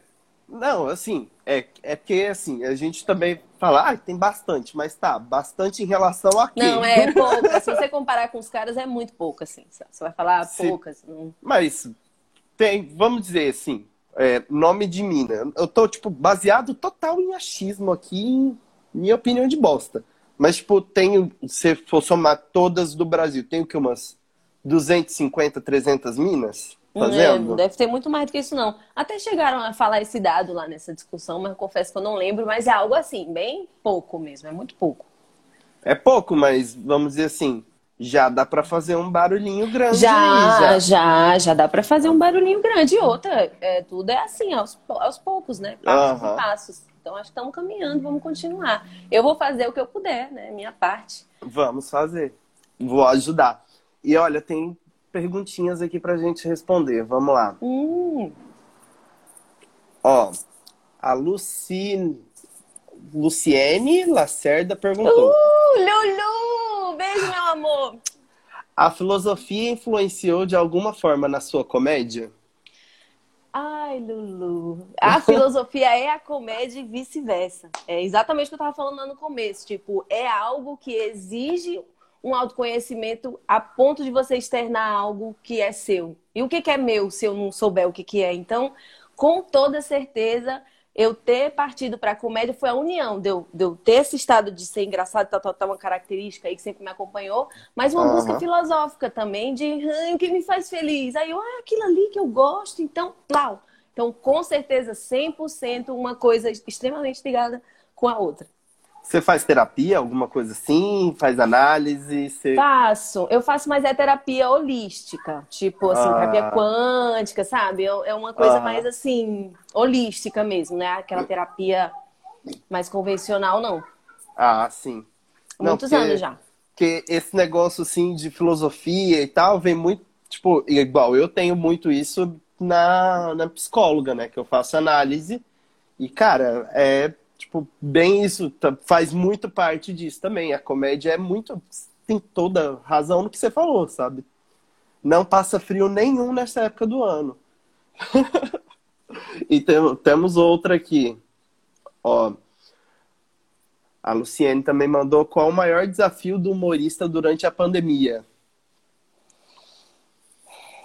não, assim, é, é porque assim, a gente também fala, ah, tem bastante, mas tá, bastante em relação a quê? Não, é pouca. Se você comparar com os caras, é muito pouco, assim. Você vai falar poucas. Não... Mas tem, vamos dizer assim, é, nome de mina. Eu tô, tipo, baseado total em achismo aqui, em minha opinião de bosta. Mas, tipo, tenho, se for somar todas do Brasil, tem o que, umas 250, 300 minas É, fazendo? deve ter muito mais do que isso, não. Até chegaram a falar esse dado lá nessa discussão, mas eu confesso que eu não lembro, mas é algo assim, bem pouco mesmo, é muito pouco. É pouco, mas vamos dizer assim, já dá pra fazer um barulhinho grande Já, já. já, já dá pra fazer um barulhinho grande. E outra, é, tudo é assim, aos, aos poucos, né? Passos Aham. e passos. Então acho que estamos caminhando, vamos continuar. Eu vou fazer o que eu puder, né? Minha parte. Vamos fazer. Vou ajudar. E olha, tem perguntinhas aqui pra gente responder. Vamos lá. Hum, Ó, a Luci... Luciene Lacerda perguntou: Uh, Lulu! Beijo, meu amor! A filosofia influenciou de alguma forma na sua comédia? Ai, Lulu. A filosofia é a comédia e vice-versa. É exatamente o que eu estava falando lá no começo. Tipo, é algo que exige um autoconhecimento a ponto de você externar algo que é seu. E o que que é meu se eu não souber o que que é? Então, com toda certeza, eu ter partido para a comédia foi a união de eu, de eu ter esse estado de ser engraçado, tal, tal, tal, uma característica aí que sempre me acompanhou, mas uma Aham. busca filosófica também de "Ai, o que me faz feliz. Aí eu, ah, aquilo ali que eu gosto, então, plau. Então, com certeza, 100% uma coisa extremamente ligada com a outra. Você faz terapia, alguma coisa assim? Faz análise? Você... Faço. Eu faço mais é terapia holística. Tipo, assim, Ah. terapia quântica, sabe? É uma coisa Aham. mais, assim, holística mesmo, né? Aquela terapia mais convencional, não. Ah, sim. Não, Muitos porque- anos já. Porque esse negócio assim de filosofia e tal vem muito, tipo, igual eu tenho muito isso na, na psicóloga, né? Que eu faço análise. E, cara, é tipo, bem isso, tá- faz muito parte disso também. A comédia é muito. Tem toda razão no que você falou, sabe? Não passa frio nenhum nessa época do ano. e tem- temos outra aqui. Ó. A Luciene também mandou qual o maior desafio do humorista durante a pandemia.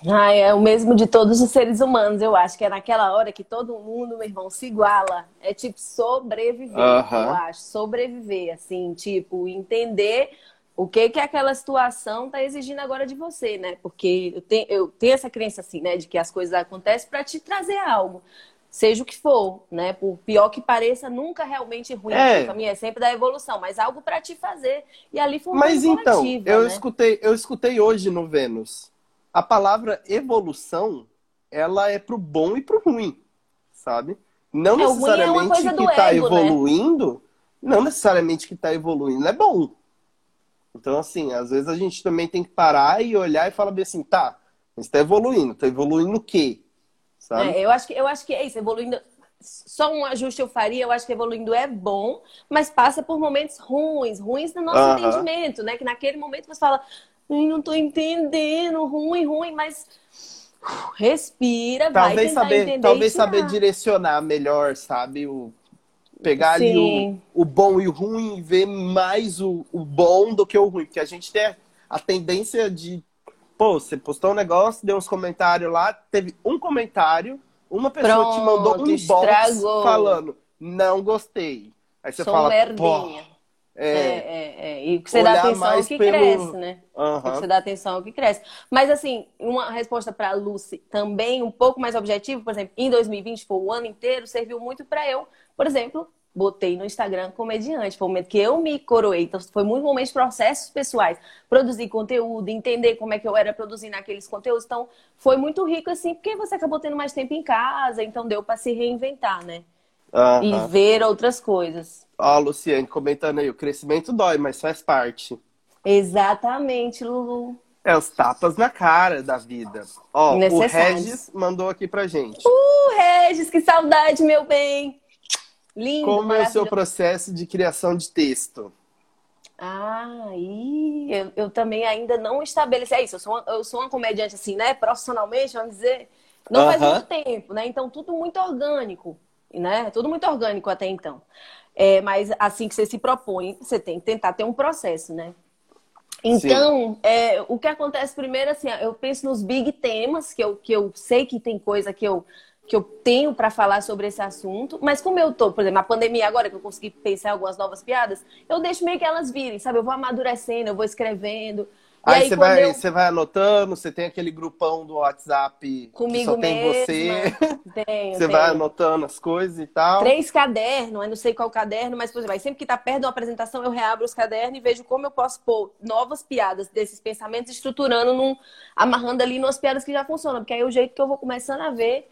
Ai, é o mesmo de todos os seres humanos, eu acho que é naquela hora que todo mundo, meu irmão, se iguala. É tipo sobreviver, eu acho. Sobreviver, assim, tipo, entender o que que aquela situação tá exigindo agora de você, né? Porque eu tenho, eu tenho essa crença, assim, né, de que as coisas acontecem para te trazer algo. Seja o que for, né? Por pior que pareça, nunca realmente ruim. É. O caminho é sempre da evolução, mas algo para te fazer. E ali foi uma Mas então, eu né? escutei, eu escutei hoje no Vênus. A palavra evolução, ela é pro bom e pro ruim, sabe? Não É, é necessariamente do que tá ego, né? evoluindo, não necessariamente que tá evoluindo é bom. Então, assim, às vezes a gente também tem que parar e olhar e falar bem assim, tá, Você tá evoluindo. Tá evoluindo o quê? Sabe? É, eu, acho que, eu acho que é isso, evoluindo. Só um ajuste eu faria, eu acho que evoluindo é bom, mas passa por momentos ruins, ruins no nosso uh -huh. entendimento, né? Que naquele momento você fala, não tô entendendo, ruim, ruim, mas respira, talvez vai saber, entender Talvez saber direcionar melhor, sabe? O, pegar Sim. ali o, o bom e o ruim e ver mais o, o bom do que o ruim. Porque a gente tem a tendência de. Pô, você postou um negócio, deu uns comentários lá, teve um comentário, uma pessoa Pronto, te mandou um inbox falando, não gostei. Aí você Sou fala, pô, é, é, é, é. E que você dá atenção que pelo... cresce, né? Uhum. Que você dá atenção que cresce. Mas, assim, uma resposta para a Lucy também um pouco mais objetiva, por exemplo, em 2020, foi o ano inteiro, serviu muito para eu, por exemplo, botei no Instagram comediante. Foi o momento que eu me coroei. Então, foi muito momento de processos pessoais. Produzir conteúdo, entender como é que eu era produzindo aqueles conteúdos. Então, foi muito rico, assim, porque você acabou tendo mais tempo em casa, então deu para se reinventar, né? E ver outras coisas. Ó, Luciane comentando aí, o crescimento dói, mas faz parte. Exatamente, Lulu. É os tapas na cara da vida. Ó, o Regis mandou aqui pra gente. Uh, Regis, que saudade, meu bem. Lindo, Como é o seu processo de criação de texto? Ah, e eu, eu também ainda não estabeleci. É isso, eu sou, uma, eu sou uma comediante assim, né? Profissionalmente, vamos dizer. Não uh -huh. faz muito tempo, né? Então, tudo muito orgânico, né? Tudo muito orgânico até então. É, mas assim que você se propõe, você tem que tentar ter um processo, né? Então, é, o que acontece primeiro, assim, eu penso nos big temas, que eu, que eu sei que tem coisa que eu, que eu tenho para falar sobre esse assunto, mas como eu tô, por exemplo, a pandemia agora, que eu consegui pensar em algumas novas piadas, eu deixo meio que elas virem, sabe? Eu vou amadurecendo, eu vou escrevendo. Aí, aí você, vai, eu... você vai anotando, você tem aquele grupão do WhatsApp Comigo que só tem mesma. você. Tenho, você tenho. vai anotando as coisas e tal. Três cadernos, eu não sei qual caderno, mas, por exemplo, sempre que tá perto de uma apresentação, eu reabro os cadernos e vejo como eu posso pôr novas piadas desses pensamentos, estruturando, num, amarrando ali umas piadas que já funcionam. Porque aí é o jeito que eu vou começando a ver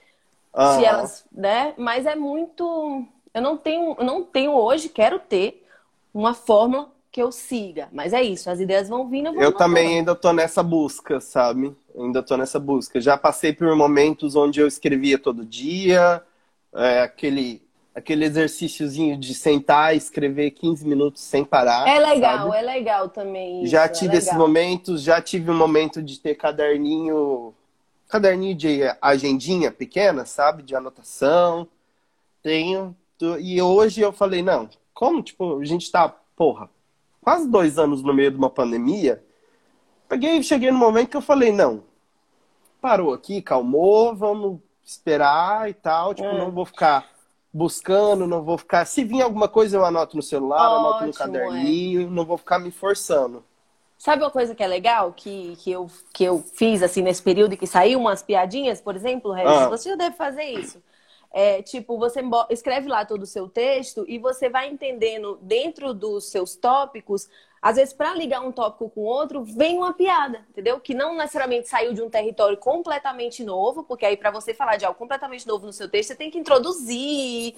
se elas, né? Mas é muito. Eu não tenho, eu não tenho hoje, quero ter uma fórmula que eu siga. Mas é isso, as ideias vão vindo. Eu, vou eu também ainda tô nessa busca, sabe? Ainda tô nessa busca. Já passei por momentos onde eu escrevia todo dia, é, aquele, aquele exercíciozinho de sentar e escrever 15 minutos sem parar. É legal, sabe? é legal também. Isso, já é tive é esses momentos, já tive um momento de ter caderninho, caderninho de agendinha pequena, sabe? De anotação. Tenho. E hoje eu falei, não, como, tipo, a gente tá, porra, quase dois anos no meio de uma pandemia, peguei cheguei no momento que eu falei, não, parou aqui, calmou, vamos esperar e tal, tipo, é. não vou ficar buscando, não vou ficar. Se vir alguma coisa, eu anoto no celular, Ótimo, anoto no caderninho, é. não vou ficar me forçando. Sabe uma coisa que é legal, que, que, eu, que eu fiz assim nesse período que saiu umas piadinhas, por exemplo, Regis, ah. você já deve fazer isso. É, tipo, você escreve lá todo o seu texto e você vai entendendo dentro dos seus tópicos. Às vezes, para ligar um tópico com outro, vem uma piada, entendeu? Que não necessariamente saiu de um território completamente novo, porque aí, para você falar de algo completamente novo no seu texto, você tem que introduzir.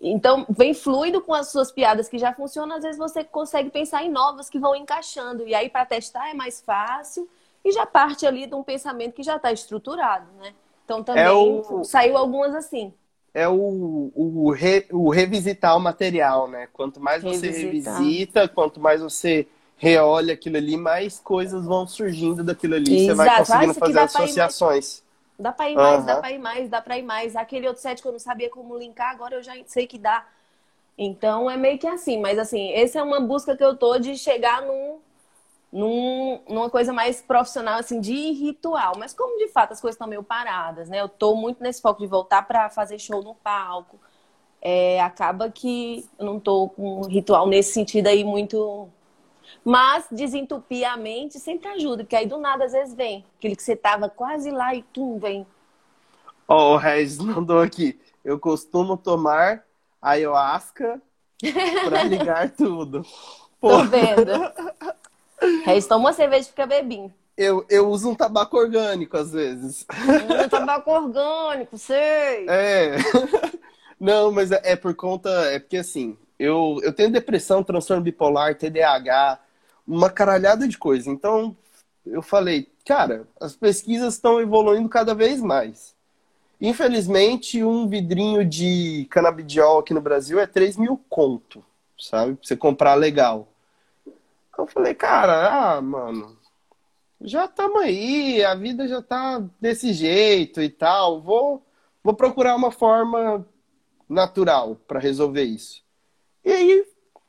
Então, vem fluido com as suas piadas que já funcionam. Às vezes, você consegue pensar em novas que vão encaixando. E aí, para testar, é mais fácil. E já parte ali de um pensamento que já está estruturado, né? Então, também é o... saiu algumas assim é o, o, re, o revisitar o material, né? Quanto mais você revisita, quanto mais você reolha aquilo ali, mais coisas vão surgindo daquilo ali. Exato. Você vai conseguindo fazer associações. Dá pra ir mais, uhum. dá pra ir mais, dá pra ir mais. Aquele outro set que eu não sabia como linkar, agora eu já sei que dá. Então é meio que assim, mas assim, essa é uma busca que eu tô de chegar num, num, numa coisa mais profissional, assim, de ritual. Mas como de fato as coisas estão meio paradas, né? Eu tô muito nesse foco de voltar para fazer show no palco. É, acaba que eu não tô com um ritual nesse sentido aí muito. Mas desentupir a mente sempre ajuda, porque aí do nada às vezes vem. Aquele que você tava quase lá e tu vem. Ó, oh, o Regis mandou aqui. Eu costumo tomar ayahuasca para ligar tudo. Pô. Tô vendo. Reis toma uma cerveja e fica bebinho. Eu, eu uso um tabaco orgânico às vezes. Um tabaco orgânico, sei. É. Não, mas é, é, por conta. É porque assim, eu, eu tenho depressão, transtorno bipolar, TDAH, uma caralhada de coisa. Então, eu falei, cara, as pesquisas estão evoluindo cada vez mais. Infelizmente, um vidrinho de canabidiol aqui no Brasil é 3 mil conto, sabe? Pra você comprar legal. Eu falei, cara, ah, mano, já estamos aí, a vida já tá desse jeito e tal. Vou, vou procurar uma forma natural para resolver isso. E aí,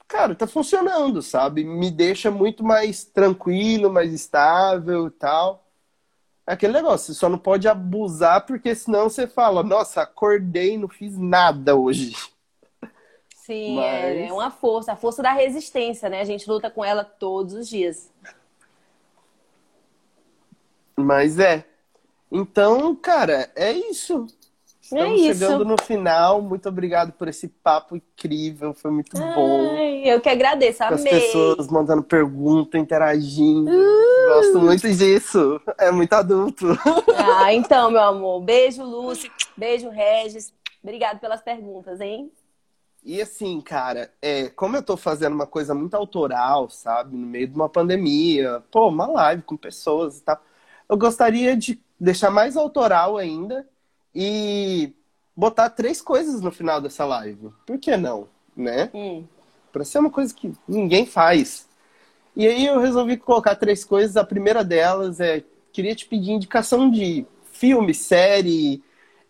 cara, tá funcionando, sabe? Me deixa muito mais tranquilo, mais estável e tal. É aquele negócio, você só não pode abusar, porque senão você fala, nossa, acordei, não fiz nada hoje. Sim, Mas... é uma força, a força da resistência, né? A gente luta com ela todos os dias. Mas é. Então, cara, é isso. Estamos é chegando no final. Muito obrigado por esse papo incrível. Foi muito Ai, bom. Eu que agradeço, amei. As pessoas mandando pergunta, interagindo. Uh! Gosto muito disso. É muito adulto. Ah, então, meu amor. Beijo, Lúcia. Beijo, Regis. Obrigado pelas perguntas, hein? E assim, cara, é, como eu tô fazendo uma coisa muito autoral, sabe? No meio de uma pandemia, pô, uma live com pessoas e tal. Eu gostaria de deixar mais autoral ainda e botar três coisas no final dessa live. Por que não, né? Hum. Para ser uma coisa que ninguém faz. E aí eu resolvi colocar três coisas. A primeira delas é queria te pedir indicação de filme, série,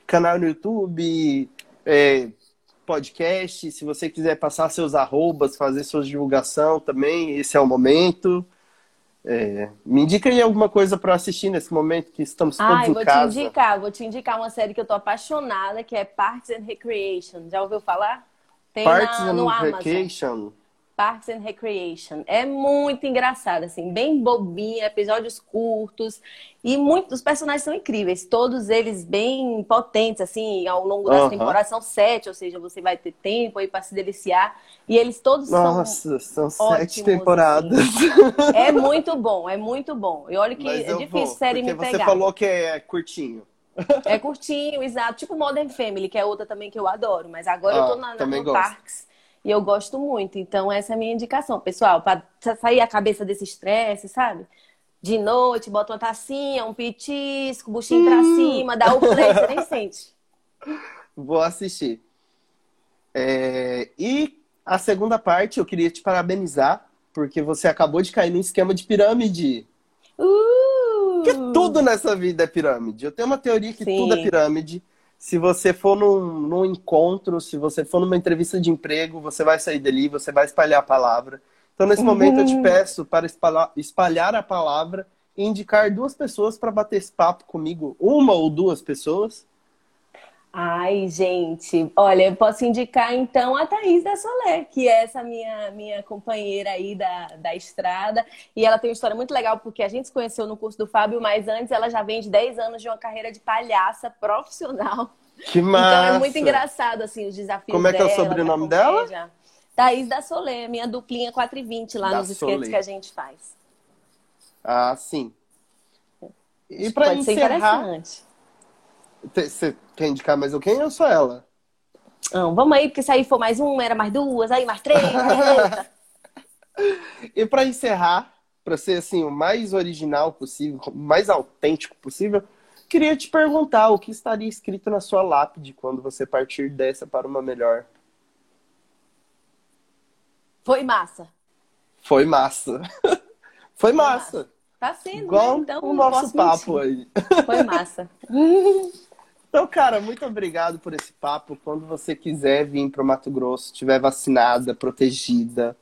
canal no YouTube, é, podcast. Se você quiser passar seus arrobas, fazer sua divulgação também, esse é o momento. É, me indica aí alguma coisa para assistir nesse momento que estamos todos ah, em vou casa. Te indicar, vou te indicar uma série que eu tô apaixonada, que é Parks and Recreation. Já ouviu falar? Tem Parks na, and Recreation. Parks and Recreation. É muito engraçado, assim, bem bobinha, episódios curtos. E muitos os personagens são incríveis, todos eles bem potentes, assim, ao longo das temporadas. São sete, ou seja, você vai ter tempo aí para se deliciar. E eles todos Nossa, são. são ótimos, sete temporadas. Assim. É muito bom, é muito bom. E olha que Mas é difícil vou, série me pegar. Você falou que é curtinho. É curtinho, exato. Tipo Modern Family, que é outra também que eu adoro. Mas agora ah, eu tô na, na no gosto. Parks e eu gosto muito. Então, essa é a minha indicação, pessoal, para sair a cabeça desse estresse, sabe? De noite, bota uma tacinha, um pitisco, buchinho hum. pra cima, dá o play, você nem sente. Vou assistir. É... E a segunda parte, eu queria te parabenizar, porque você acabou de cair num esquema de pirâmide. Uh! Porque tudo nessa vida é pirâmide. Eu tenho uma teoria que Sim. tudo é pirâmide se você for num, num, encontro, se você for numa entrevista de emprego, você vai sair dali, você vai espalhar a palavra. Então, nesse momento, eu te uhum. peço para espalhar, espalhar a palavra e indicar duas pessoas para bater esse papo comigo, uma ou duas pessoas, Ai, gente, olha, eu posso indicar então a Thaís da Solé, que é essa minha, minha companheira aí da, da estrada. E ela tem uma história muito legal, porque a gente se conheceu no curso do Fábio, mas antes ela já vem de 10 anos de uma carreira de palhaça profissional. Que massa! Então é muito engraçado, assim, os desafios Como é que é o sobrenome dela? Thaís da Solé, minha duplinha 420 lá da nos esquetes que a gente faz. Ah, sim. E para encerrar... Você quer indicar mais alguém ou só ela? Não, vamos aí, porque se aí for mais uma, era mais duas, aí mais três. e para encerrar, para ser assim o mais original possível, o mais autêntico possível, queria te perguntar o que estaria escrito na sua lápide quando você partir dessa para uma melhor. Foi massa. Foi massa. Foi massa. Tá sendo, Igual né? Então, o nosso papo mentir. aí. Foi massa. Então, cara, muito obrigado por esse papo. Quando você quiser vir para o Mato Grosso, estiver vacinada, protegida,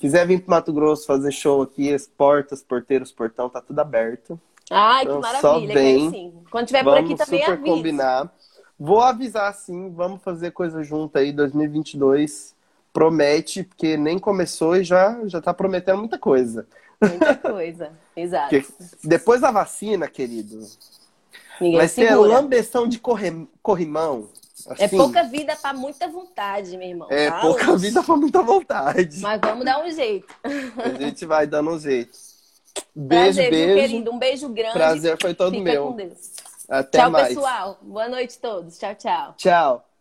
quiser vir para o Mato Grosso fazer show aqui, as portas, porteiros, portão, tá tudo aberto. Ai, então, que maravilha. Vem. Sim. Quando tiver por aqui também super combinar. Vou avisar sim, vamos fazer coisa junto aí 2022. Promete, porque nem começou e já já tá prometendo muita coisa. Muita coisa, exato. Porque depois da vacina, querido, Ninguém Vai ser lambeção de corre... corrimão. É assim. É pouca vida para muita vontade, meu irmão. É pouca vida para muita vontade. Mas vamos dar um jeito. A gente vai dando um jeito. Beijo, Prazer, beijo. querido. Um beijo grande. Prazer foi todo Fica meu. Até tchau, mais. pessoal. Boa noite a todos. Tchau, tchau. Tchau.